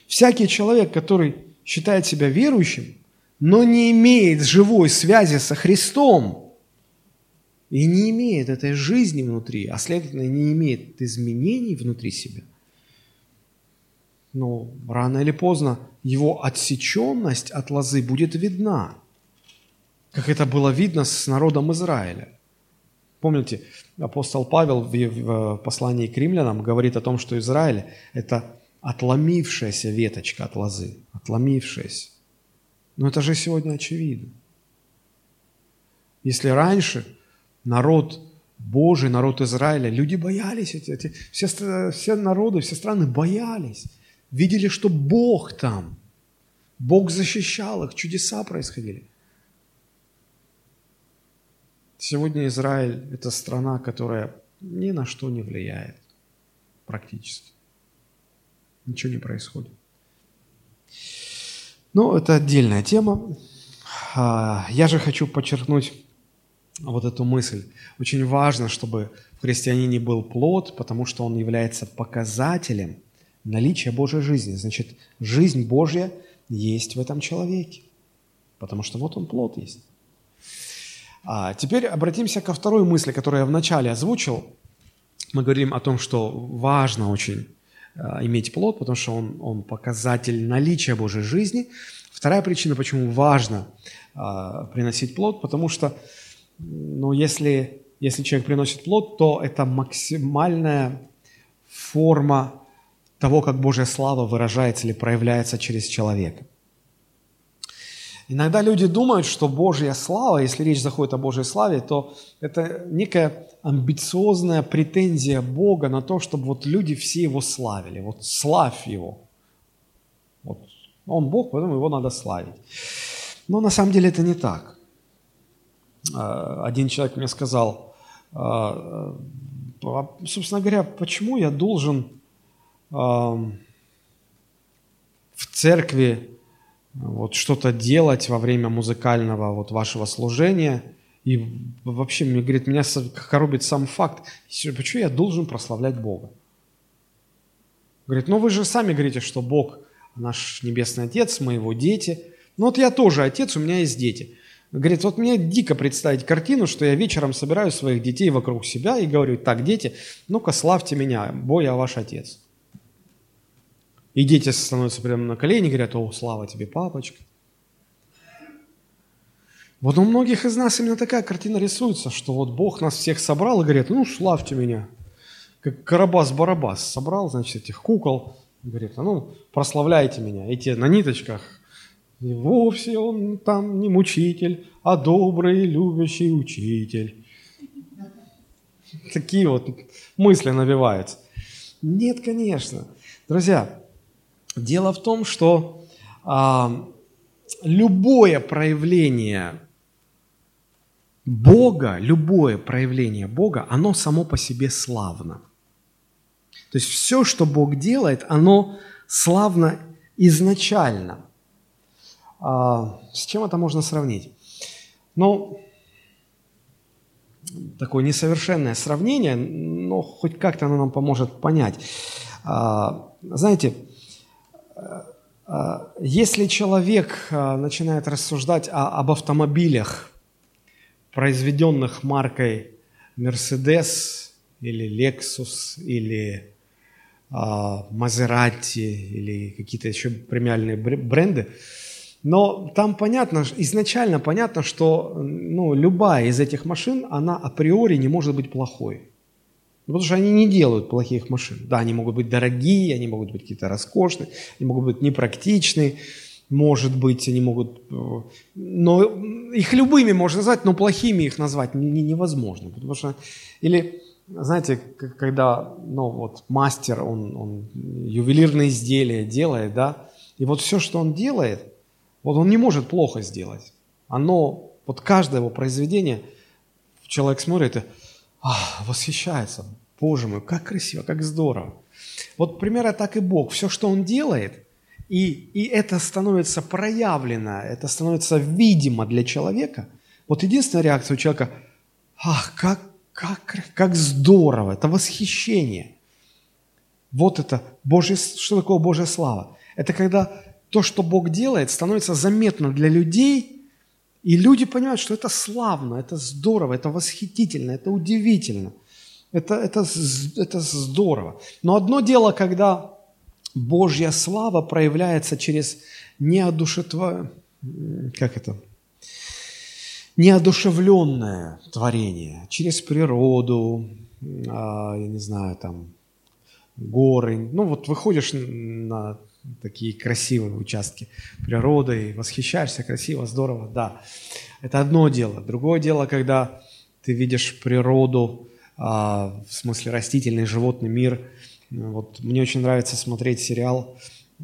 Всякий человек, который считает себя верующим, но не имеет живой связи со Христом и не имеет этой жизни внутри, а следовательно не имеет изменений внутри себя, но рано или поздно его отсеченность от лозы будет видна, как это было видно с народом Израиля. Помните, апостол Павел в послании к римлянам говорит о том, что Израиль – это отломившаяся веточка от лозы, отломившаяся. Но это же сегодня очевидно. Если раньше народ Божий, народ Израиля, люди боялись, эти, эти, все, все народы, все страны боялись, видели, что Бог там, Бог защищал их, чудеса происходили. Сегодня Израиль – это страна, которая ни на что не влияет практически. Ничего не происходит. Ну, это отдельная тема. А, я же хочу подчеркнуть вот эту мысль. Очень важно, чтобы в христианине был плод, потому что он является показателем наличия Божьей жизни. Значит, жизнь Божья есть в этом человеке, потому что вот он плод есть. А теперь обратимся ко второй мысли, которую я вначале озвучил. Мы говорим о том, что важно очень Э, иметь плод, потому что он, он показатель наличия Божьей жизни. Вторая причина, почему важно а, приносить плод, потому что ну, если, если человек приносит плод, то это максимальная форма того, как Божья слава выражается или проявляется через человека. Иногда люди думают, что Божья слава, если речь заходит о Божьей славе, то это некая амбициозная претензия Бога на то, чтобы вот люди все его славили. Вот славь его. Вот он Бог, поэтому его надо славить. Но на самом деле это не так. А, один человек мне сказал, а, собственно говоря, почему я должен в церкви вот что-то делать во время музыкального вот вашего служения. И вообще, мне говорит, меня коробит сам факт, почему я должен прославлять Бога? Говорит, ну вы же сами говорите, что Бог наш Небесный Отец, мы Его дети. Ну вот я тоже отец, у меня есть дети. Говорит, вот мне дико представить картину, что я вечером собираю своих детей вокруг себя и говорю, так, дети, ну-ка славьте меня, бо я ваш отец. И дети становятся прямо на колени и говорят, о, слава тебе, папочка. Вот у многих из нас именно такая картина рисуется, что вот Бог нас всех собрал и говорит, ну, славьте меня. Как Карабас-Барабас собрал, значит, этих кукол, говорит, а ну, прославляйте меня. Эти на ниточках. И вовсе он там не мучитель, а добрый, любящий учитель. Такие вот мысли набиваются. Нет, конечно. Друзья, Дело в том, что а, любое проявление Бога, любое проявление Бога, оно само по себе славно. То есть все, что Бог делает, оно славно изначально. А, с чем это можно сравнить? Ну, такое несовершенное сравнение, но хоть как-то оно нам поможет понять. А, знаете, а, если человек а, начинает рассуждать об автомобилях, произведенных маркой Mercedes или Lexus или Мазерати или какие-то еще премиальные бренды, но там понятно, изначально понятно, что ну, любая из этих машин, она априори не может быть плохой. Ну, потому что они не делают плохих машин. Да, они могут быть дорогие, они могут быть какие-то роскошные, они могут быть непрактичные, может быть, они могут... Э, но их любыми можно назвать, но плохими их назвать невозможно. Потому что... Или, знаете, когда ну, вот, мастер, он, он ювелирные изделия делает, да, и вот все, что он делает – вот он не может плохо сделать. Оно, вот каждое его произведение, человек смотрит и ах, восхищается. Боже мой, как красиво, как здорово. Вот примерно так и Бог. Все, что Он делает, и, и это становится проявлено, это становится видимо для человека. Вот единственная реакция у человека – ах, как, как, как здорово, это восхищение. Вот это Божье, что такое Божья слава? Это когда то, что Бог делает, становится заметно для людей, и люди понимают, что это славно, это здорово, это восхитительно, это удивительно, это, это, это здорово. Но одно дело, когда Божья слава проявляется через неодушевленное, как это, неодушевленное творение, через природу, а, я не знаю, там, горы. Ну вот выходишь на такие красивые участки природы, и восхищаешься, красиво, здорово, да. Это одно дело. Другое дело, когда ты видишь природу, а, в смысле растительный, животный мир. Вот мне очень нравится смотреть сериал,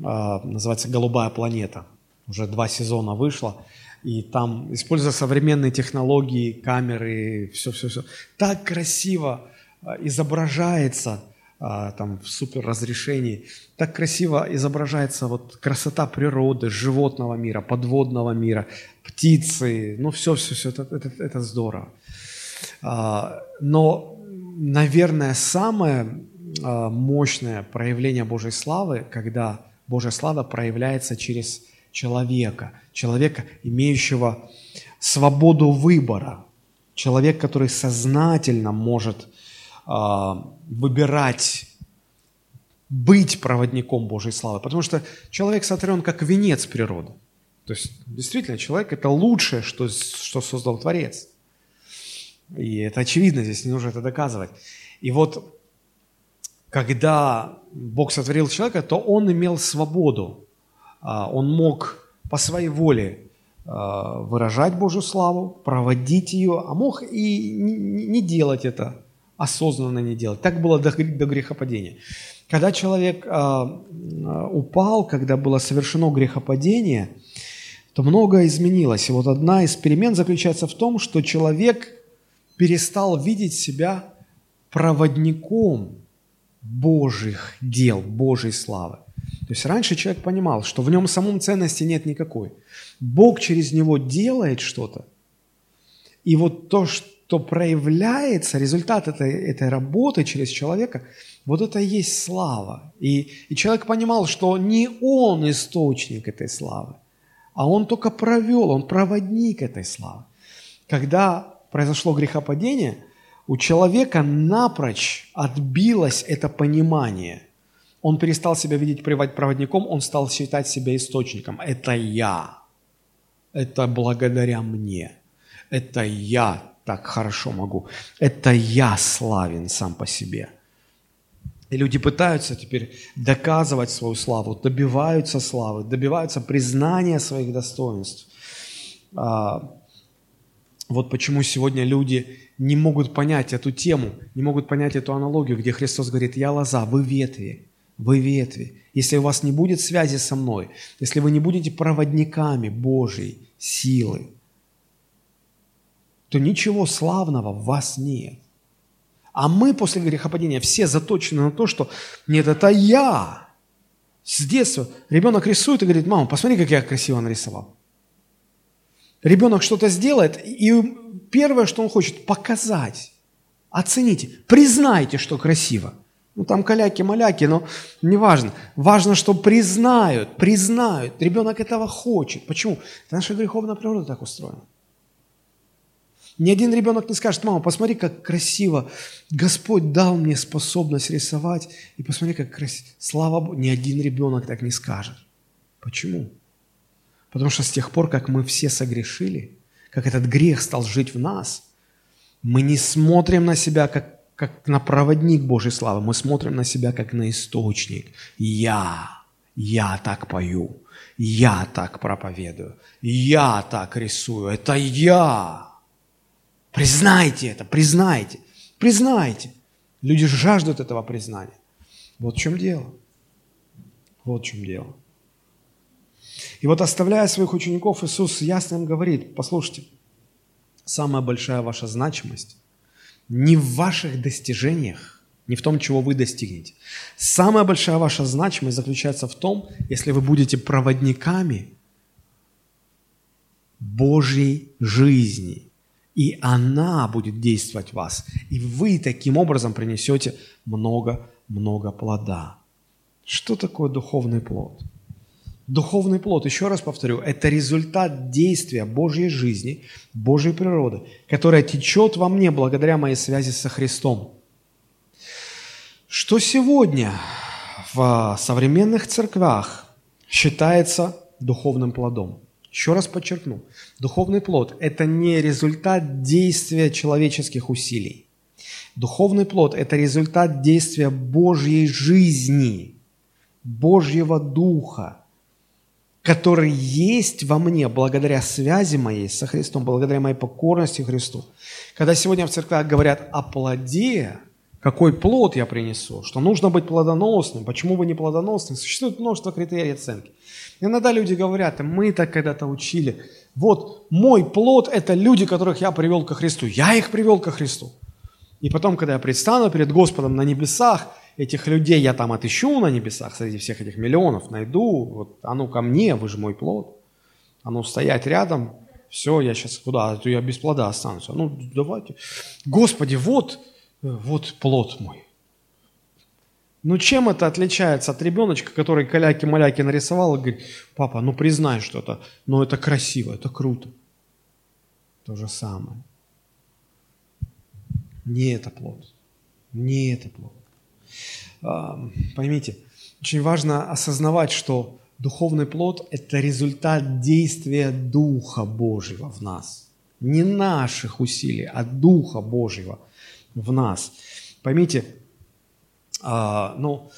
а, называется «Голубая планета». Уже два сезона вышло, и там, используя современные технологии, камеры, все-все-все, так красиво а, изображается – там в супер разрешении. Так красиво изображается вот красота природы, животного мира, подводного мира, птицы, ну все, все, все, это, это, это здорово. А, но, наверное, самое а, мощное проявление Божьей славы, когда Божья слава проявляется через человека, человека, имеющего свободу выбора, человек, который сознательно может а, выбирать быть проводником Божьей славы, потому что человек сотворен как венец природы. То есть, действительно, человек – это лучшее, что, что создал Творец. И это очевидно, здесь не нужно это доказывать. И вот, когда Бог сотворил человека, то он имел свободу. А, он мог по своей воле а, выражать Божью славу, проводить ее, а мог и не делать это осознанно не делать. Так было до, до грехопадения. Когда человек э, упал, когда было совершено грехопадение, то многое изменилось. И вот одна из перемен заключается в том, что человек перестал видеть себя проводником Божьих дел, Божьей славы. То есть раньше человек понимал, что в нем самом ценности нет никакой. Бог через него делает что-то. И вот то, что то проявляется результат этой, этой работы через человека, вот это и есть слава. И, и человек понимал, что не он источник этой славы, а он только провел, он проводник этой славы. Когда произошло грехопадение, у человека напрочь отбилось это понимание. Он перестал себя видеть проводником, он стал считать себя источником. Это я. Это благодаря мне. Это я так хорошо могу. Это я славен сам по себе. И люди пытаются теперь доказывать свою славу, добиваются славы, добиваются признания своих достоинств. А, вот почему сегодня люди не могут понять эту тему, не могут понять эту аналогию, где Христос говорит, я лоза, вы ветви, вы ветви. Если у вас не будет связи со мной, если вы не будете проводниками Божьей силы, то ничего славного в вас нет. А мы после грехопадения все заточены на то, что нет, это я. С детства ребенок рисует и говорит, мама, посмотри, как я красиво нарисовал. Ребенок что-то сделает, и первое, что он хочет, показать, оцените, признайте, что красиво. Ну, там каляки-маляки, но неважно. Важно, что признают, признают. Ребенок этого хочет. Почему? Это наша греховная природа так устроена. Ни один ребенок не скажет, мама, посмотри, как красиво. Господь дал мне способность рисовать. И посмотри, как красиво. Слава Богу, ни один ребенок так не скажет. Почему? Потому что с тех пор, как мы все согрешили, как этот грех стал жить в нас, мы не смотрим на себя как, как на проводник Божьей славы, мы смотрим на себя как на источник. Я, я так пою, я так проповедую, я так рисую, это я. Признайте это, признайте, признайте. Люди жаждут этого признания. Вот в чем дело. Вот в чем дело. И вот оставляя своих учеников, Иисус ясно им говорит, послушайте, самая большая ваша значимость не в ваших достижениях, не в том, чего вы достигнете. Самая большая ваша значимость заключается в том, если вы будете проводниками Божьей жизни, и она будет действовать в вас, и вы таким образом принесете много-много плода. Что такое духовный плод? Духовный плод, еще раз повторю, это результат действия Божьей жизни, Божьей природы, которая течет во мне благодаря моей связи со Христом. Что сегодня в современных церквях считается духовным плодом? Еще раз подчеркну, духовный плод – это не результат действия человеческих усилий. Духовный плод – это результат действия Божьей жизни, Божьего Духа – который есть во мне благодаря связи моей со Христом, благодаря моей покорности Христу. Когда сегодня в церквях говорят о плоде, какой плод я принесу, что нужно быть плодоносным, почему вы не плодоносны, существует множество критерий оценки. Иногда люди говорят, мы так когда-то учили, вот мой плод – это люди, которых я привел ко Христу, я их привел ко Христу. И потом, когда я предстану перед Господом на небесах – этих людей я там отыщу на небесах, среди всех этих миллионов, найду, вот, ну ко мне, вы же мой плод. Ну стоять рядом, все, я сейчас куда, я без плода останусь. Ну давайте. Господи, вот, вот плод мой. Ну чем это отличается от ребеночка, который каляки-маляки нарисовал и говорит, папа, ну признай что это, ну это красиво, это круто. То же самое. Не это плод. Не это плод. Поймите, очень важно осознавать, что духовный плод – это результат действия Духа Божьего в нас. Не наших усилий, а Духа Божьего в нас. Поймите, а, ну,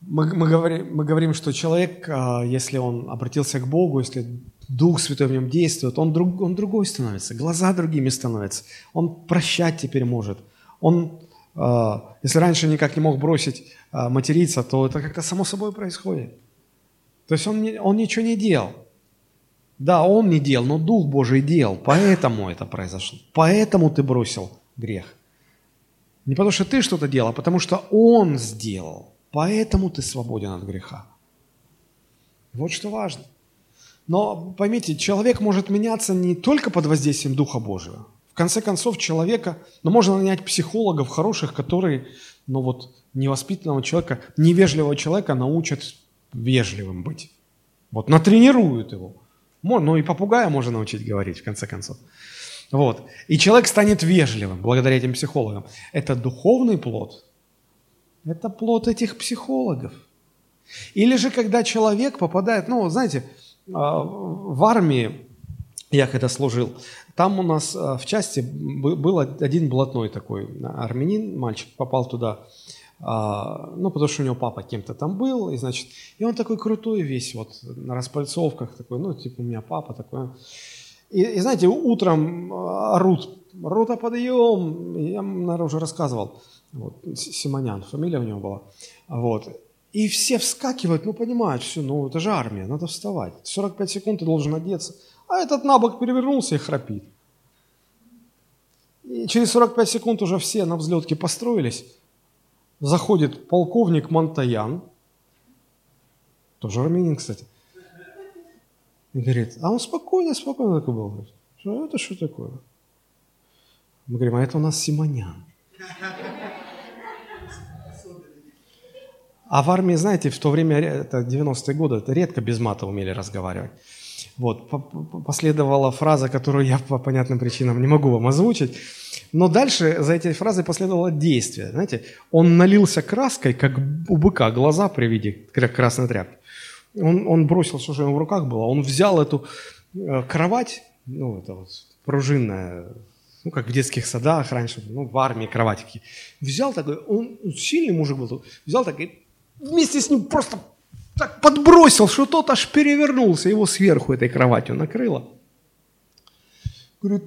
мы, мы, говорим, мы говорим, что человек, а, если он обратился к Богу, если Дух Святой в нем действует, он, друг, он другой становится, глаза другими становятся, он прощать теперь может, он а, если раньше никак не мог бросить материться, то это как-то само собой происходит. То есть он, не, он ничего не делал. Да, он не делал, но Дух Божий делал, поэтому это произошло. Поэтому ты бросил грех. Не потому что ты что-то делал, а потому что Он сделал. Поэтому ты свободен от греха. Вот что важно. Но поймите, человек может меняться не только под воздействием Духа Божьего конце концов, человека, ну, можно нанять психологов хороших, которые, ну, вот, невоспитанного человека, невежливого человека научат вежливым быть. Вот, натренируют его. Ну, и попугая можно научить говорить, в конце концов. Вот. И человек станет вежливым благодаря этим психологам. Это духовный плод. Это плод этих психологов. Или же, когда человек попадает, ну, знаете, а, в армии, я когда служил, там у нас э, в части был один блатной такой армянин, мальчик, попал туда, а, ну, потому что у него папа кем-то там был, и, значит, и он такой крутой весь, вот, на распальцовках такой, ну, типа, у меня папа такой. И, и знаете, утром э, орут, рота подъем, я, наверное, уже рассказывал, вот, Симонян, фамилия у него была, вот, и все вскакивают, ну, понимают, все, ну, это же армия, надо вставать, 45 секунд ты должен одеться, а этот на бок перевернулся и храпит. И через 45 секунд уже все на взлетке построились. Заходит полковник Монтаян, тоже армянин, кстати, и говорит, а он спокойно, спокойно такой был. Что это что такое? Мы говорим, а это у нас Симонян. А в армии, знаете, в то время, это 90-е годы, это редко без мата умели разговаривать. Вот, последовала фраза, которую я по понятным причинам не могу вам озвучить. Но дальше за этой фразой последовало действие. Знаете, он налился краской, как у быка, глаза при виде красной тряпки. Он, он бросил все, что у него в руках было. Он взял эту э, кровать, ну, это вот пружинная, ну, как в детских садах раньше, ну, в армии кроватики. Взял такой, он сильный мужик был, взял так и вместе с ним просто так подбросил, что тот аж перевернулся, его сверху этой кроватью накрыло. Говорит,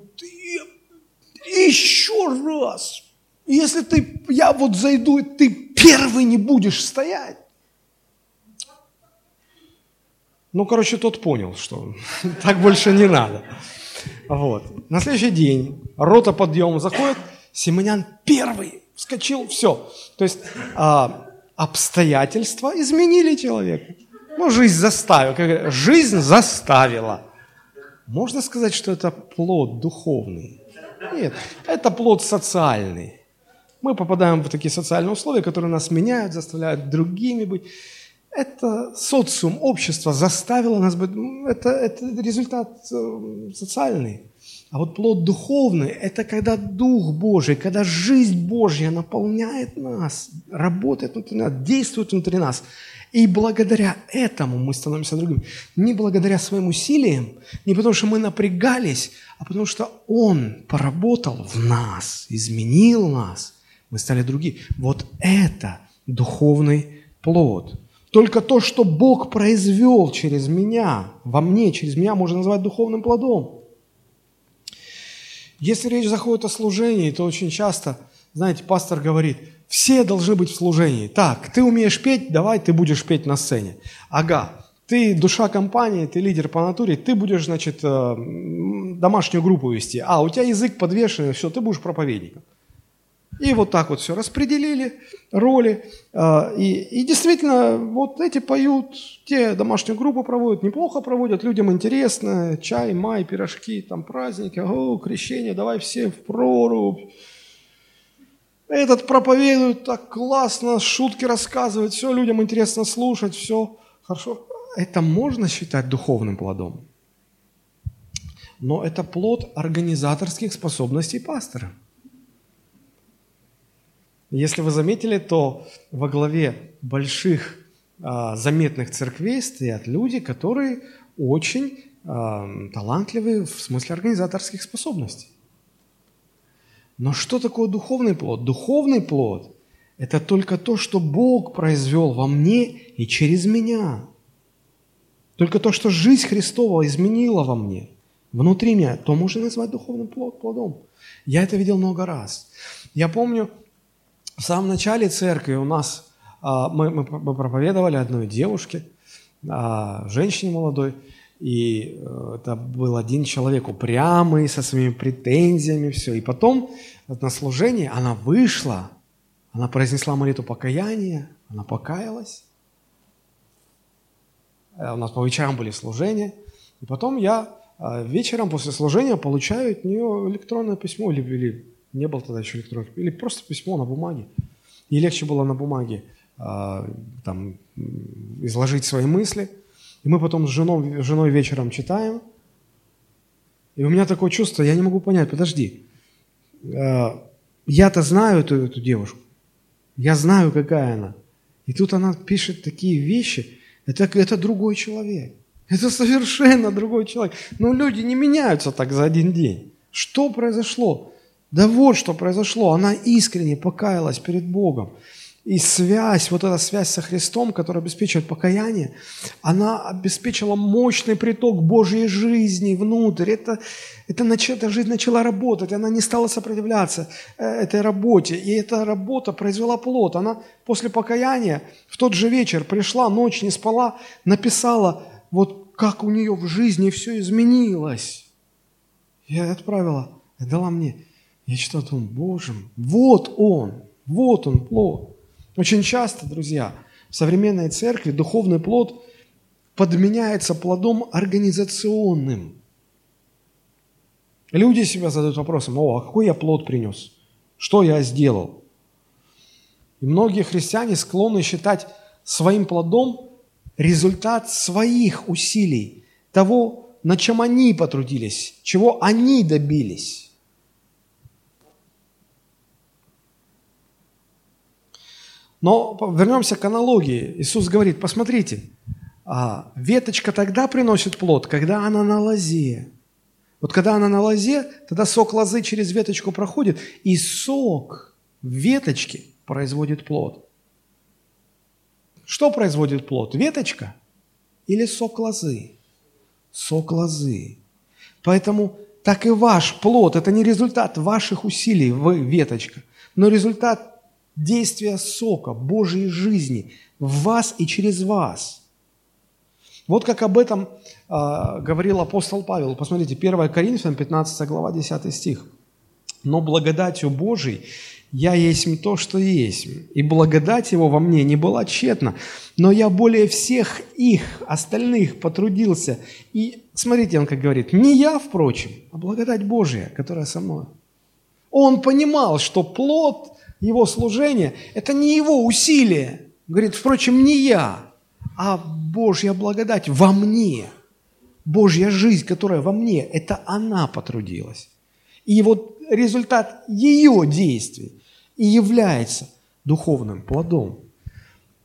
еще раз, если ты, я вот зайду, ты первый не будешь стоять. Ну, короче, тот понял, что так больше не надо. Вот. На следующий день рота подъем заходит, Симонян первый вскочил, все. То есть а, обстоятельства изменили человека. Ну, жизнь заставила. Жизнь заставила. Можно сказать, что это плод духовный? Нет, это плод социальный. Мы попадаем в такие социальные условия, которые нас меняют, заставляют другими быть это социум, общество заставило нас быть, это, это результат э, социальный. А вот плод духовный – это когда Дух Божий, когда жизнь Божья наполняет нас, работает внутри нас, действует внутри нас. И благодаря этому мы становимся другими. Не благодаря своим усилиям, не потому что мы напрягались, а потому что Он поработал в нас, изменил нас. Мы стали другие. Вот это духовный плод. Только то, что Бог произвел через меня, во мне, через меня, можно назвать духовным плодом. Если речь заходит о служении, то очень часто, знаете, пастор говорит, все должны быть в служении. Так, ты умеешь петь, давай ты будешь петь на сцене. Ага, ты душа компании, ты лидер по натуре, ты будешь, значит, э, домашнюю группу вести. А, у тебя язык подвешенный, все, ты будешь проповедником. И вот так вот все распределили роли. А, и, и действительно, вот эти поют, те домашнюю группу проводят, неплохо проводят, людям интересно, чай, май, пирожки, там праздники, о, крещение, давай все в прорубь. Этот проповедует так классно, шутки рассказывает, все людям интересно слушать, все хорошо. Это можно считать духовным плодом. Но это плод организаторских способностей пастора – если вы заметили, то во главе больших а, заметных церквей стоят люди, которые очень а, талантливые в смысле организаторских способностей. Но что такое духовный плод? Духовный плод – это только то, что Бог произвел во мне и через меня. Только то, что жизнь Христова изменила во мне, внутри меня, то можно назвать духовным плодом. Я это видел много раз. Я помню, в самом начале церкви у нас а, мы, мы проповедовали одной девушке, а, женщине молодой, и э, это был один человек упрямый, со своими претензиями, все. И потом на служении она вышла, она произнесла молитву покаяния, она покаялась. Э, у нас по вечерам были служения. И потом я э, вечером после служения получаю от нее электронное письмо или, или не было тогда еще электронных, или просто письмо на бумаге. И легче было на бумаге э, там, изложить свои мысли. И мы потом с женой, женой вечером читаем. И у меня такое чувство, я не могу понять, подожди, э, я-то знаю эту, эту девушку, я знаю, какая она. И тут она пишет такие вещи, это, это другой человек. Это совершенно другой человек. Но люди не меняются так за один день. Что произошло? Да вот что произошло. Она искренне покаялась перед Богом. И связь, вот эта связь со Христом, которая обеспечивает покаяние, она обеспечила мощный приток Божьей жизни внутрь. Это, это нач, эта жизнь начала работать, она не стала сопротивляться э, этой работе. И эта работа произвела плод. Она после покаяния в тот же вечер пришла, ночь не спала, написала, вот как у нее в жизни все изменилось. Я отправила, дала мне. Я читаю, думаю, Боже, вот он, вот он плод. Очень часто, друзья, в современной церкви духовный плод подменяется плодом организационным. Люди себя задают вопросом, о, а какой я плод принес? Что я сделал? И многие христиане склонны считать своим плодом результат своих усилий, того, на чем они потрудились, чего они добились. Но вернемся к аналогии. Иисус говорит, посмотрите, а, веточка тогда приносит плод, когда она на лозе. Вот когда она на лозе, тогда сок лозы через веточку проходит, и сок веточки производит плод. Что производит плод? Веточка или сок лозы? Сок лозы. Поэтому так и ваш плод – это не результат ваших усилий, вы веточка, но результат действия сока Божьей жизни в вас и через вас. Вот как об этом э, говорил апостол Павел. Посмотрите, 1 Коринфянам, 15 глава, 10 стих. «Но благодатью Божией я есть то, что есть, и благодать его во мне не была тщетна, но я более всех их, остальных, потрудился. И смотрите, он как говорит, не я, впрочем, а благодать Божия, которая со мной. Он понимал, что плод его служения – это не его усилие. Говорит, впрочем, не я, а Божья благодать во мне. Божья жизнь, которая во мне, это она потрудилась. И вот результат ее действий и является духовным плодом.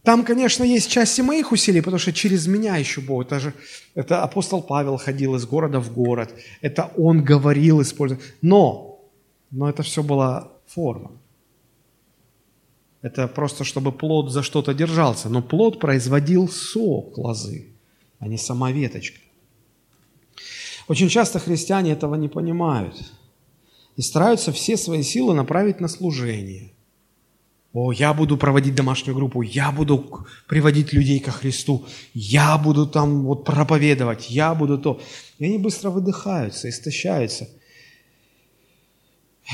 Там, конечно, есть части моих усилий, потому что через меня еще Бог. Это же это апостол Павел ходил из города в город. Это он говорил, использовал. Но, но это все была форма. Это просто, чтобы плод за что-то держался. Но плод производил сок лозы, а не сама веточка. Очень часто христиане этого не понимают и стараются все свои силы направить на служение. О, я буду проводить домашнюю группу, я буду приводить людей ко Христу, я буду там вот проповедовать, я буду то. И они быстро выдыхаются, истощаются.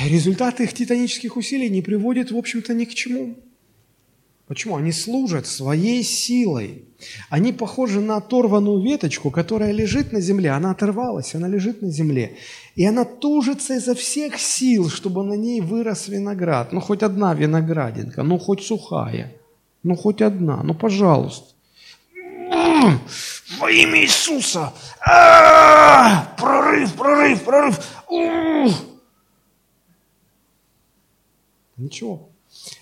Результаты их титанических усилий не приводят, в общем-то, ни к чему. Почему? Они служат своей силой. Они похожи на оторванную веточку, которая лежит на земле. Она оторвалась, она лежит на земле. И она тужится изо всех сил, чтобы на ней вырос виноград. Ну, хоть одна виноградинка, ну, хоть сухая. Ну, хоть одна, ну, пожалуйста. Во имя Иисуса! Прорыв, прорыв, прорыв! Ничего.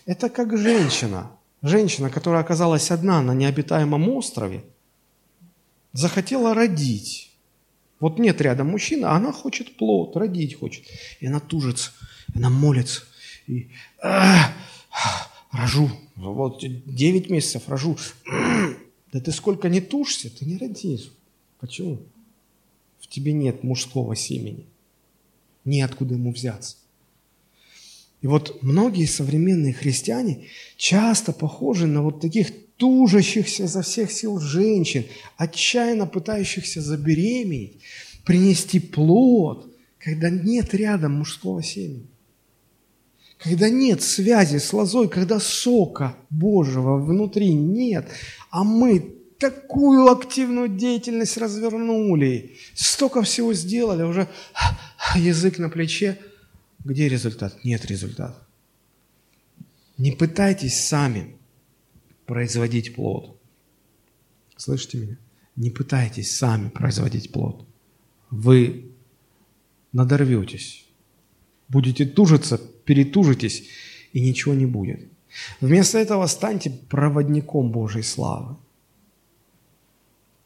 Это как женщина, женщина, которая оказалась одна на необитаемом острове, захотела родить. Вот нет рядом мужчины, а она хочет плод, родить хочет. И она тужится, она молится. И рожу. Вот 9 месяцев рожу. Да ты сколько не тужься, ты не родишь. Почему? В тебе нет мужского семени. Неоткуда ему взяться. И вот многие современные христиане часто похожи на вот таких тужащихся изо всех сил женщин, отчаянно пытающихся забеременеть, принести плод, когда нет рядом мужского семени. Когда нет связи с лозой, когда сока Божьего внутри нет, а мы такую активную деятельность развернули, столько всего сделали, уже язык на плече – где результат? Нет результата. Не пытайтесь сами производить плод. Слышите меня? Не пытайтесь сами производить плод. Вы надорветесь. Будете тужиться, перетужитесь, и ничего не будет. Вместо этого станьте проводником Божьей славы,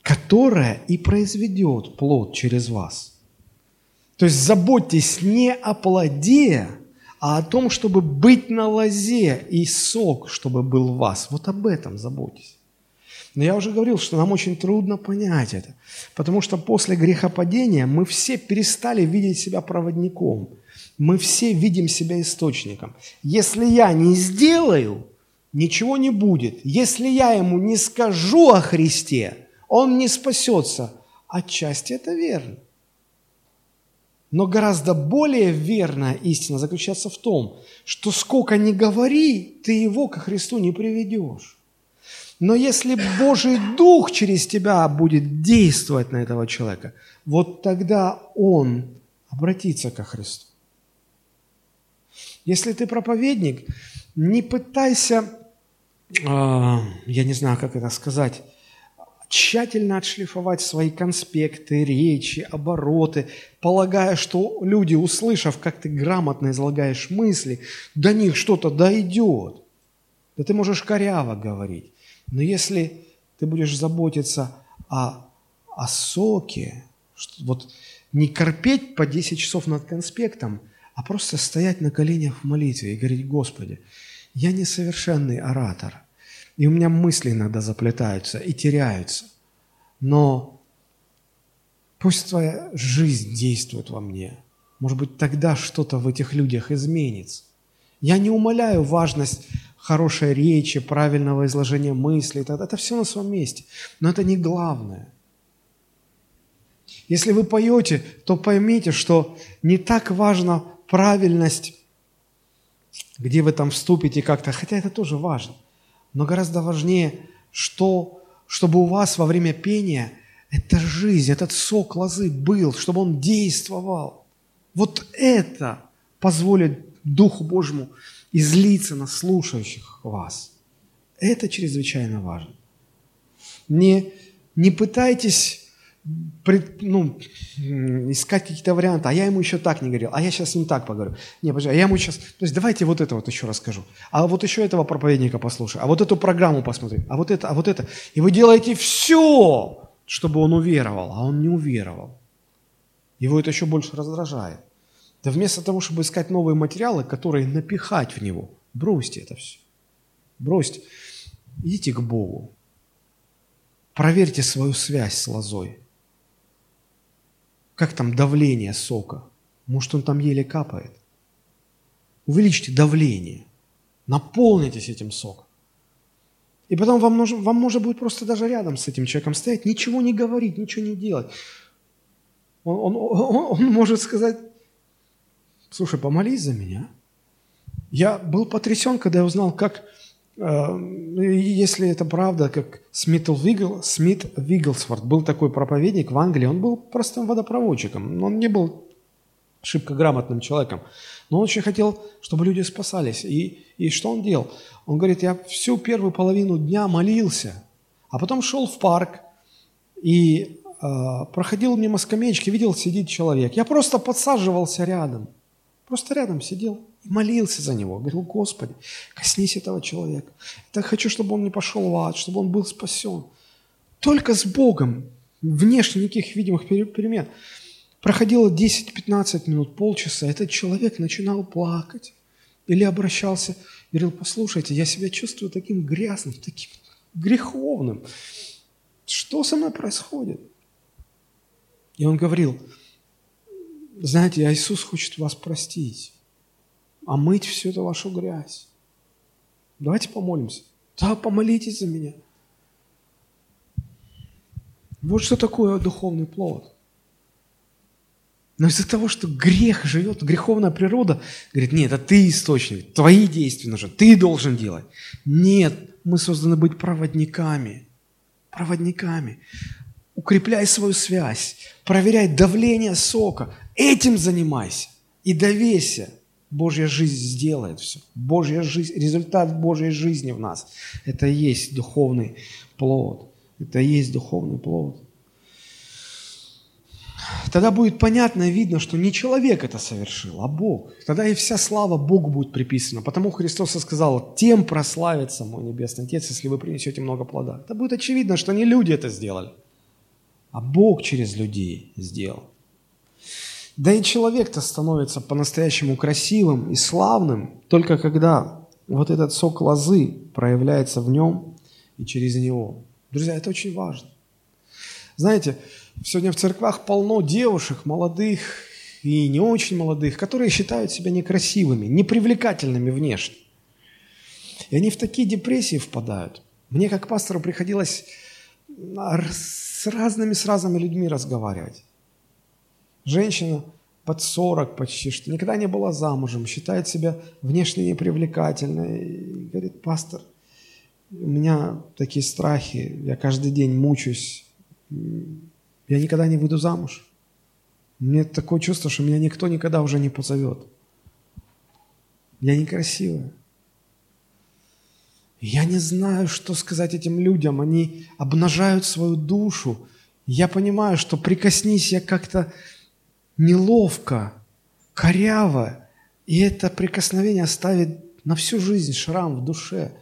которая и произведет плод через вас – то есть заботьтесь не о плоде, а о том, чтобы быть на лозе и сок, чтобы был в вас. Вот об этом заботьтесь. Но я уже говорил, что нам очень трудно понять это, потому что после грехопадения мы все перестали видеть себя проводником. Мы все видим себя источником. Если я не сделаю, ничего не будет. Если я ему не скажу о Христе, он не спасется. Отчасти это верно. Но гораздо более верная истина заключается в том, что сколько ни говори, ты его ко Христу не приведешь. Но если Божий Дух через тебя будет действовать на этого человека, вот тогда он обратится ко Христу. Если ты проповедник, не пытайся, э, я не знаю, как это сказать, тщательно отшлифовать свои конспекты, речи, обороты, полагая, что люди, услышав, как ты грамотно излагаешь мысли, до них что-то дойдет. Да ты можешь коряво говорить. Но если ты будешь заботиться о, о соке, вот не корпеть по 10 часов над конспектом, а просто стоять на коленях в молитве и говорить, Господи, я несовершенный оратор, и у меня мысли иногда заплетаются и теряются, но пусть Твоя жизнь действует во мне. Может быть, тогда что-то в этих людях изменится. Я не умоляю важность хорошей речи, правильного изложения мыслей. Это все на своем месте. Но это не главное. Если вы поете, то поймите, что не так важна правильность, где вы там вступите как-то, хотя это тоже важно. Но гораздо важнее, что, чтобы у вас во время пения эта жизнь, этот сок лозы был, чтобы он действовал. Вот это позволит Духу Божьему излиться на слушающих вас. Это чрезвычайно важно. Не, не пытайтесь пред, ну, искать какие-то варианты, а я ему еще так не говорил, а я сейчас не так поговорю. Не, подожди, а я ему сейчас... То есть давайте вот это вот еще расскажу. А вот еще этого проповедника послушай, а вот эту программу посмотри, а вот это, а вот это. И вы делаете все, чтобы он уверовал, а он не уверовал. Его это еще больше раздражает. Да вместо того, чтобы искать новые материалы, которые напихать в него, бросьте это все. Бросьте. Идите к Богу. Проверьте свою связь с лозой. Как там давление сока? Может, он там еле капает? Увеличьте давление. Наполнитесь этим соком. И потом вам, нужно, вам можно будет просто даже рядом с этим человеком стоять, ничего не говорить, ничего не делать. Он, он, он, он может сказать, слушай, помолись за меня. Я был потрясен, когда я узнал, как, если это правда, как Смит, Вигл, Смит Вигглсворт был такой проповедник в Англии, он был простым водопроводчиком, он не был шибко грамотным человеком, но он очень хотел, чтобы люди спасались. И, и что он делал? Он говорит, я всю первую половину дня молился, а потом шел в парк и э, проходил мимо скамеечки, видел, сидит человек. Я просто подсаживался рядом – Просто рядом сидел и молился за него. Говорил, Господи, коснись этого человека. Я так хочу, чтобы он не пошел в ад, чтобы он был спасен. Только с Богом, внешне никаких видимых перемен. Проходило 10-15 минут, полчаса, этот человек начинал плакать. Или обращался, говорил, послушайте, я себя чувствую таким грязным, таким греховным. Что со мной происходит? И он говорил, знаете, Иисус хочет вас простить, омыть всю эту вашу грязь. Давайте помолимся. Да, помолитесь за меня. Вот что такое духовный плод. Но из-за того, что грех живет, греховная природа, говорит, нет, это ты источник, твои действия нужны, ты должен делать. Нет, мы созданы быть проводниками. Проводниками. Укрепляй свою связь, проверяй давление сока, Этим занимайся и доверься. Божья жизнь сделает все. Божья жизнь, результат Божьей жизни в нас. Это и есть духовный плод. Это и есть духовный плод. Тогда будет понятно и видно, что не человек это совершил, а Бог. Тогда и вся слава Богу будет приписана. Потому Христос и сказал, тем прославится мой Небесный Отец, если вы принесете много плода. Это будет очевидно, что не люди это сделали, а Бог через людей сделал. Да и человек-то становится по-настоящему красивым и славным только когда вот этот сок лозы проявляется в нем и через него. Друзья, это очень важно. Знаете, сегодня в церквах полно девушек, молодых и не очень молодых, которые считают себя некрасивыми, непривлекательными внешне. И они в такие депрессии впадают. Мне как пастору приходилось с разными, с разными людьми разговаривать. Женщина под 40 почти, что никогда не была замужем, считает себя внешне непривлекательной. И говорит, пастор, у меня такие страхи, я каждый день мучаюсь, я никогда не выйду замуж. Мне такое чувство, что меня никто никогда уже не позовет. Я некрасивая. Я не знаю, что сказать этим людям. Они обнажают свою душу. Я понимаю, что прикоснись я как-то неловко, коряво, и это прикосновение оставит на всю жизнь шрам в душе.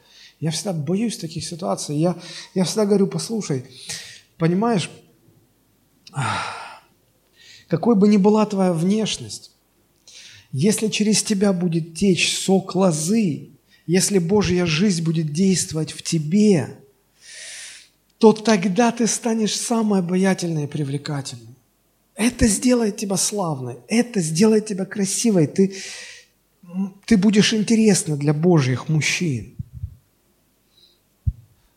Я всегда боюсь таких ситуаций. Я, я всегда говорю, послушай, понимаешь, какой бы ни была твоя внешность, если через тебя будет течь сок лозы, если Божья жизнь будет действовать в тебе, то тогда ты станешь самой обаятельной и привлекательной. Это сделает тебя славной, это сделает тебя красивой. Ты, ты будешь интересна для Божьих мужчин.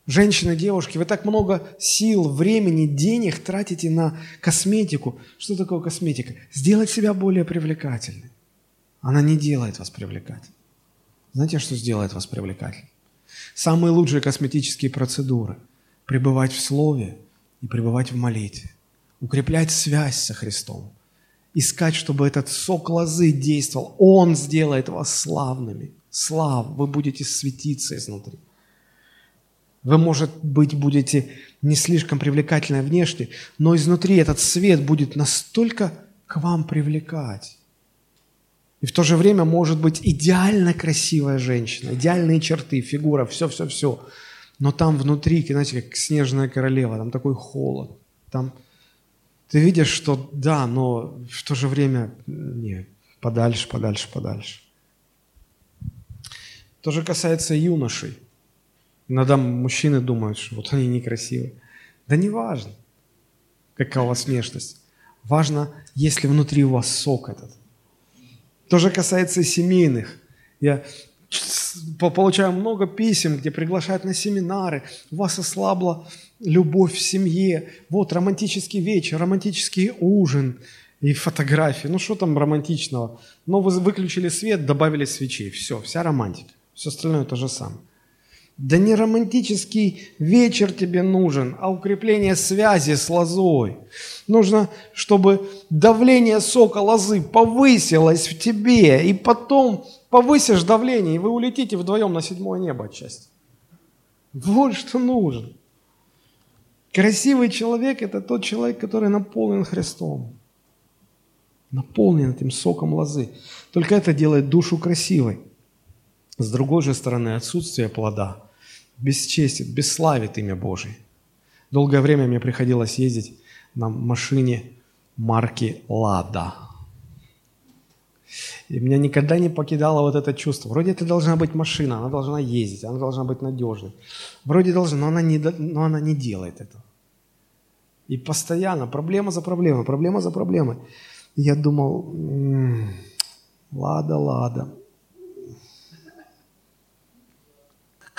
Женщины, девушки, вы так много сил, времени, денег тратите на косметику. Что такое косметика? Сделать себя более привлекательной. Она не делает вас привлекательной. Знаете, что сделает вас привлекательным? Самые лучшие косметические процедуры – пребывать в Слове и пребывать в молитве укреплять связь со Христом, искать, чтобы этот сок лозы действовал. Он сделает вас славными. Слав, вы будете светиться изнутри. Вы, может быть, будете не слишком привлекательны внешне, но изнутри этот свет будет настолько к вам привлекать. И в то же время может быть идеально красивая женщина, идеальные черты, фигура, все-все-все. Но там внутри, знаете, как снежная королева, там такой холод, там ты видишь, что да, но в то же время нет, подальше, подальше, подальше. То же касается юношей. Иногда мужчины думают, что вот они некрасивые. Да не важно, какая у вас внешность. Важно, если внутри у вас сок этот. То же касается семейных. Я получаю много писем, где приглашают на семинары. У вас ослабла любовь в семье, вот романтический вечер, романтический ужин и фотографии. Ну что там романтичного? Ну вы выключили свет, добавили свечей, все, вся романтика. Все остальное то же самое. Да не романтический вечер тебе нужен, а укрепление связи с лозой. Нужно, чтобы давление сока лозы повысилось в тебе, и потом повысишь давление, и вы улетите вдвоем на седьмое небо отчасти. Вот что нужно. Красивый человек – это тот человек, который наполнен Христом. Наполнен этим соком лозы. Только это делает душу красивой. С другой же стороны, отсутствие плода бесчестит, бесславит имя Божие. Долгое время мне приходилось ездить на машине марки «Лада». И меня никогда не покидало вот это чувство. Вроде это должна быть машина, она должна ездить, она должна быть надежной. Вроде должна, но она не, но она не делает этого. И постоянно проблема за проблемой, проблема за проблемой. Я думал, м-м, лада, лада.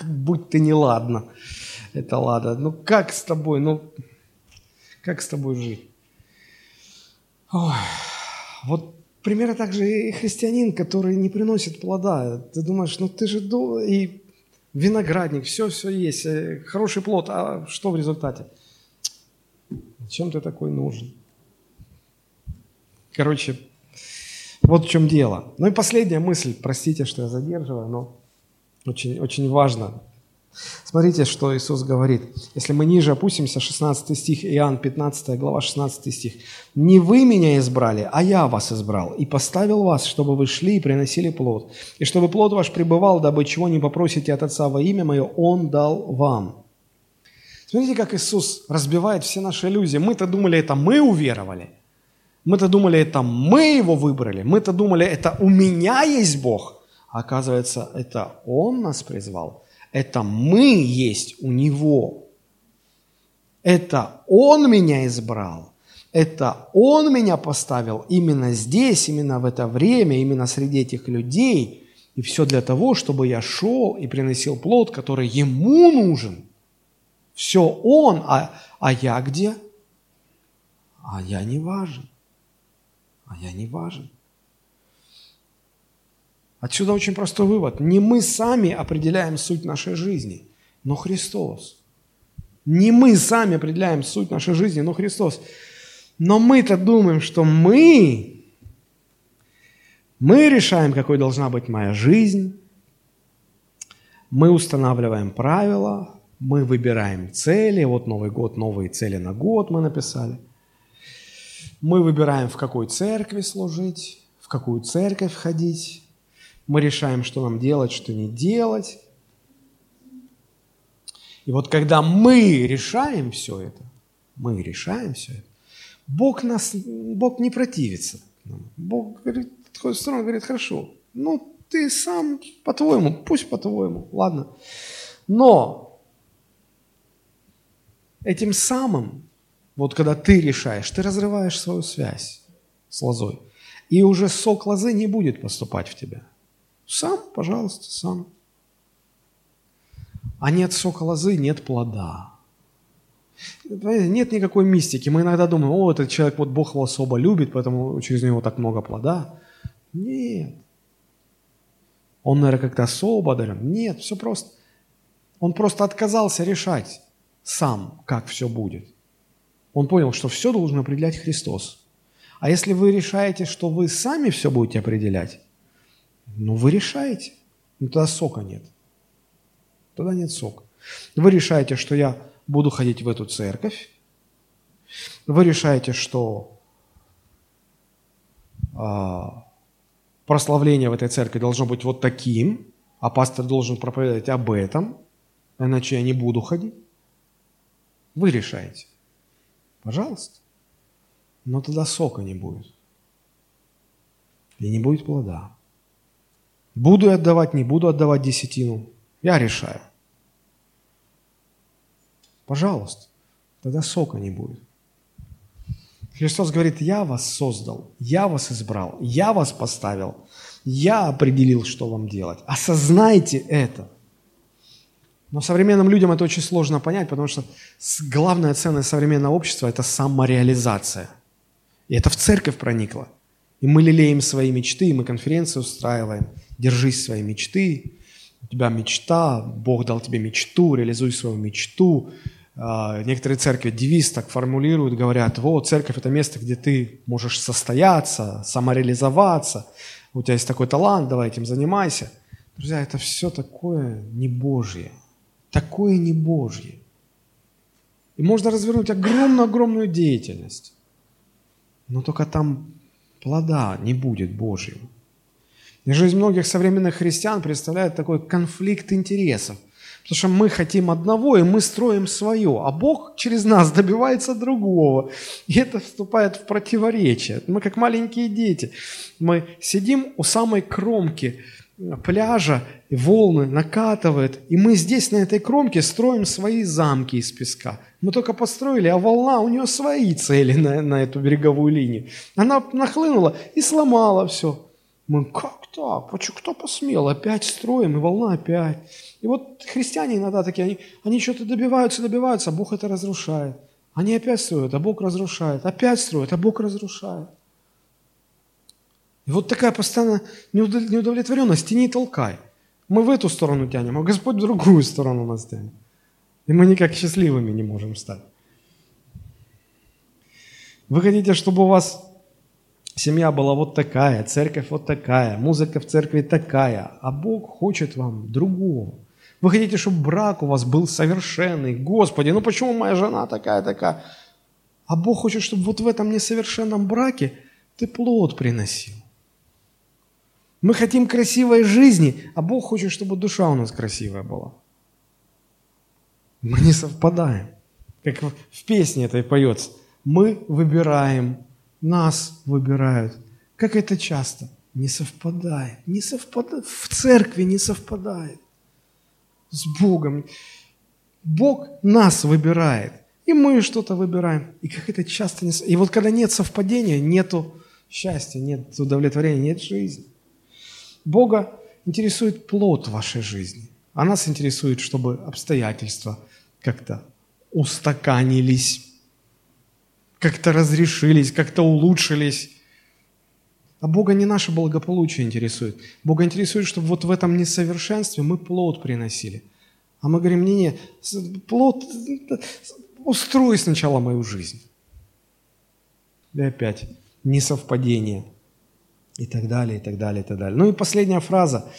Будь ты не ладно, это лада. Ну как с тобой, ну как с тобой жить? Ой, вот примерно так же и христианин, который не приносит плода. Ты думаешь, ну ты же и виноградник, все-все есть, э, хороший плод, а что в результате? Чем ты такой нужен? Короче, вот в чем дело. Ну и последняя мысль, простите, что я задерживаю, но очень, очень важно. Смотрите, что Иисус говорит. Если мы ниже опустимся, 16 стих, Иоанн 15 глава, 16 стих. «Не вы меня избрали, а я вас избрал, и поставил вас, чтобы вы шли и приносили плод, и чтобы плод ваш пребывал, дабы чего не попросите от Отца во имя Мое, Он дал вам». Смотрите, как Иисус разбивает все наши иллюзии. Мы-то думали, это мы уверовали. Мы-то думали, это мы его выбрали. Мы-то думали, это у меня есть Бог. А оказывается, это Он нас призвал. Это мы есть у Него. Это Он меня избрал. Это Он меня поставил именно здесь, именно в это время, именно среди этих людей. И все для того, чтобы я шел и приносил плод, который Ему нужен – все он, а, а я где? А я не важен. а я не важен. Отсюда очень простой вывод. Не мы сами определяем суть нашей жизни, но Христос. Не мы сами определяем суть нашей жизни, но Христос. Но мы-то думаем, что мы, мы решаем, какой должна быть моя жизнь, мы устанавливаем правила, мы выбираем цели. Вот Новый год, новые цели на год мы написали. Мы выбираем, в какой церкви служить, в какую церковь ходить. Мы решаем, что нам делать, что не делать. И вот когда мы решаем все это, мы решаем все это, Бог, нас, Бог не противится. Бог говорит, такой сторону говорит, хорошо, ну ты сам по-твоему, пусть по-твоему, ладно. Но этим самым, вот когда ты решаешь, ты разрываешь свою связь с лозой. И уже сок лозы не будет поступать в тебя. Сам, пожалуйста, сам. А нет сока лозы, нет плода. Нет никакой мистики. Мы иногда думаем, о, этот человек, вот Бог его особо любит, поэтому через него так много плода. Нет. Он, наверное, как-то особо одарен. Нет, все просто. Он просто отказался решать сам, как все будет. Он понял, что все должен определять Христос. А если вы решаете, что вы сами все будете определять, ну вы решаете. Ну тогда сока нет. Тогда нет сока. Вы решаете, что я буду ходить в эту церковь. Вы решаете, что а, прославление в этой церкви должно быть вот таким, а пастор должен проповедовать об этом, иначе я не буду ходить. Вы решаете. Пожалуйста. Но тогда сока не будет. И не будет плода. Буду я отдавать, не буду отдавать десятину. Я решаю. Пожалуйста. Тогда сока не будет. Христос говорит, я вас создал, я вас избрал, я вас поставил, я определил, что вам делать. Осознайте это. Но современным людям это очень сложно понять, потому что главная ценность современного общества – это самореализация. И это в церковь проникло. И мы лелеем свои мечты, мы конференции устраиваем. Держись своей мечты, у тебя мечта, Бог дал тебе мечту, реализуй свою мечту, а, некоторые церкви девиз так формулируют, говорят, вот, церковь – это место, где ты можешь состояться, самореализоваться, у тебя есть такой талант, давай этим занимайся. Друзья, это все такое не Божье, такое не Божье. И можно развернуть огромную-огромную деятельность, но только там плода не будет Божьего. И жизнь многих современных христиан представляет такой конфликт интересов. Потому что мы хотим одного, и мы строим свое, а Бог через нас добивается другого. И это вступает в противоречие. Мы как маленькие дети. Мы сидим у самой кромки пляжа, и волны накатывают, и мы здесь, на этой кромке, строим свои замки из песка. Мы только построили, а волна, у нее свои цели на, на эту береговую линию. Она нахлынула и сломала все. Мы, как так? Почему? Кто посмел? Опять строим, и волна опять. И вот христиане иногда такие, они, они что-то добиваются, добиваются, а Бог это разрушает. Они опять строят, а Бог разрушает. Опять строят, а Бог разрушает. И вот такая постоянная неудовлетворенность, тяни толкай. Мы в эту сторону тянем, а Господь в другую сторону нас тянет. И мы никак счастливыми не можем стать. Вы хотите, чтобы у вас семья была вот такая, церковь вот такая, музыка в церкви такая, а Бог хочет вам другого. Вы хотите, чтобы брак у вас был совершенный. Господи, ну почему моя жена такая-такая? А Бог хочет, чтобы вот в этом несовершенном браке ты плод приносил. Мы хотим красивой жизни, а Бог хочет, чтобы душа у нас красивая была. Мы не совпадаем. Как в песне этой поется. Мы выбираем, нас выбирают. Как это часто? Не совпадает. Не совпадает. В церкви не совпадает с Богом. Бог нас выбирает, и мы что-то выбираем. И как это часто не... И вот когда нет совпадения, нету счастья, нет удовлетворения, нет жизни. Бога интересует плод вашей жизни, а нас интересует, чтобы обстоятельства как-то устаканились, как-то разрешились, как-то улучшились. А Бога не наше благополучие интересует. Бога интересует, чтобы вот в этом несовершенстве мы плод приносили. А мы говорим, не-не, плод, устрой сначала мою жизнь. И опять несовпадение. И так далее, и так далее, и так далее. Ну и последняя фраза.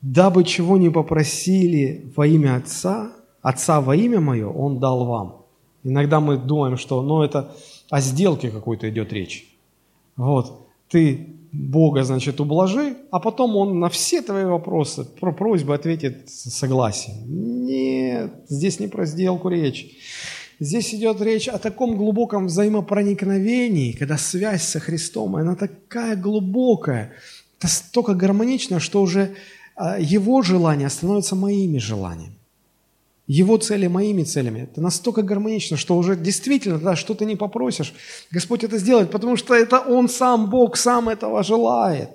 «Дабы чего не попросили во имя Отца, Отца во имя Мое, Он дал вам». Иногда мы думаем, что ну, это о сделке какой-то идет речь. Вот, ты Бога, значит, ублажи, а потом Он на все твои вопросы, про просьбы ответит согласием. Нет, здесь не про сделку речь. Здесь идет речь о таком глубоком взаимопроникновении, когда связь со Христом, она такая глубокая, настолько гармонична, что уже а, Его желания становятся моими желаниями. Его цели моими целями. Это настолько гармонично, что уже действительно, да, что ты не попросишь, Господь это сделает, потому что это Он сам, Бог сам этого желает.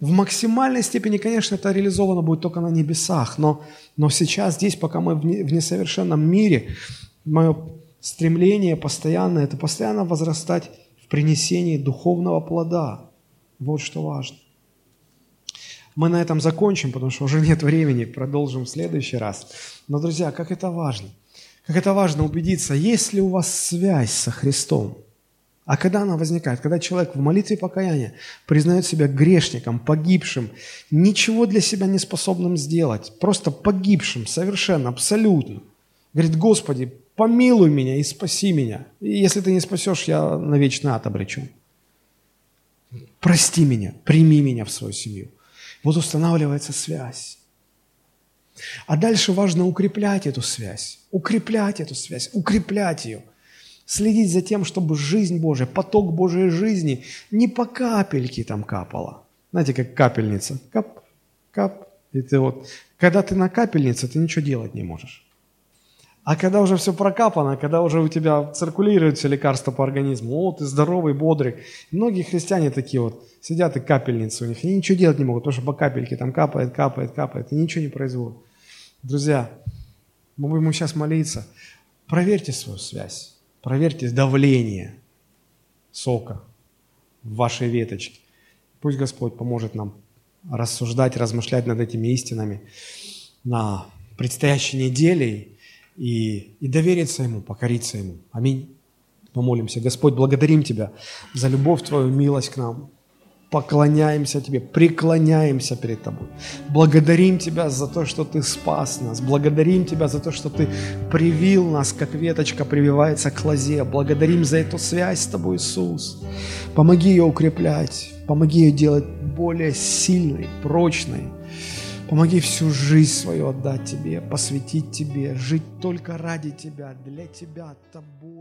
В максимальной степени, конечно, это реализовано будет только на небесах, но, но сейчас, здесь, пока мы в несовершенном мире, мое стремление постоянно, это постоянно возрастать в принесении духовного плода. Вот что важно. Мы на этом закончим, потому что уже нет времени, продолжим в следующий раз. Но, друзья, как это важно. Как это важно убедиться, есть ли у вас связь со Христом. А когда она возникает? Когда человек в молитве покаяния признает себя грешником, погибшим, ничего для себя не способным сделать, просто погибшим совершенно, абсолютно. Говорит, Господи, помилуй меня и спаси меня. И если ты не спасешь, я на вечный ад. Прости меня, прими меня в свою семью. Вот устанавливается связь. А дальше важно укреплять эту связь, укреплять эту связь, укреплять ее. Следить за тем, чтобы жизнь Божия, поток Божьей жизни не по капельке там капала. Знаете, как капельница. Кап, кап. И ты вот, когда ты на капельнице, ты ничего делать не можешь. А когда уже все прокапано, когда уже у тебя циркулируют все лекарства по организму, о, ты здоровый, бодрый. Многие христиане такие вот, сидят и капельницы у них, они ничего делать не могут, потому что по капельке там капает, капает, капает, и ничего не производит. Друзья, мы будем сейчас молиться. Проверьте свою связь, проверьте давление сока в вашей веточке. Пусть Господь поможет нам рассуждать, размышлять над этими истинами на предстоящей неделе и, и довериться Ему, покориться Ему. Аминь. Помолимся. Господь, благодарим Тебя за любовь Твою, милость к нам. Поклоняемся Тебе, преклоняемся перед Тобой. Благодарим Тебя за то, что Ты спас нас. Благодарим Тебя за то, что Ты привил нас, как веточка прививается к лозе. Благодарим за эту связь с Тобой, Иисус. Помоги ее укреплять, помоги ее делать более сильной, прочной, Помоги всю жизнь свою отдать Тебе, посвятить Тебе, жить только ради Тебя, для Тебя, Тобой.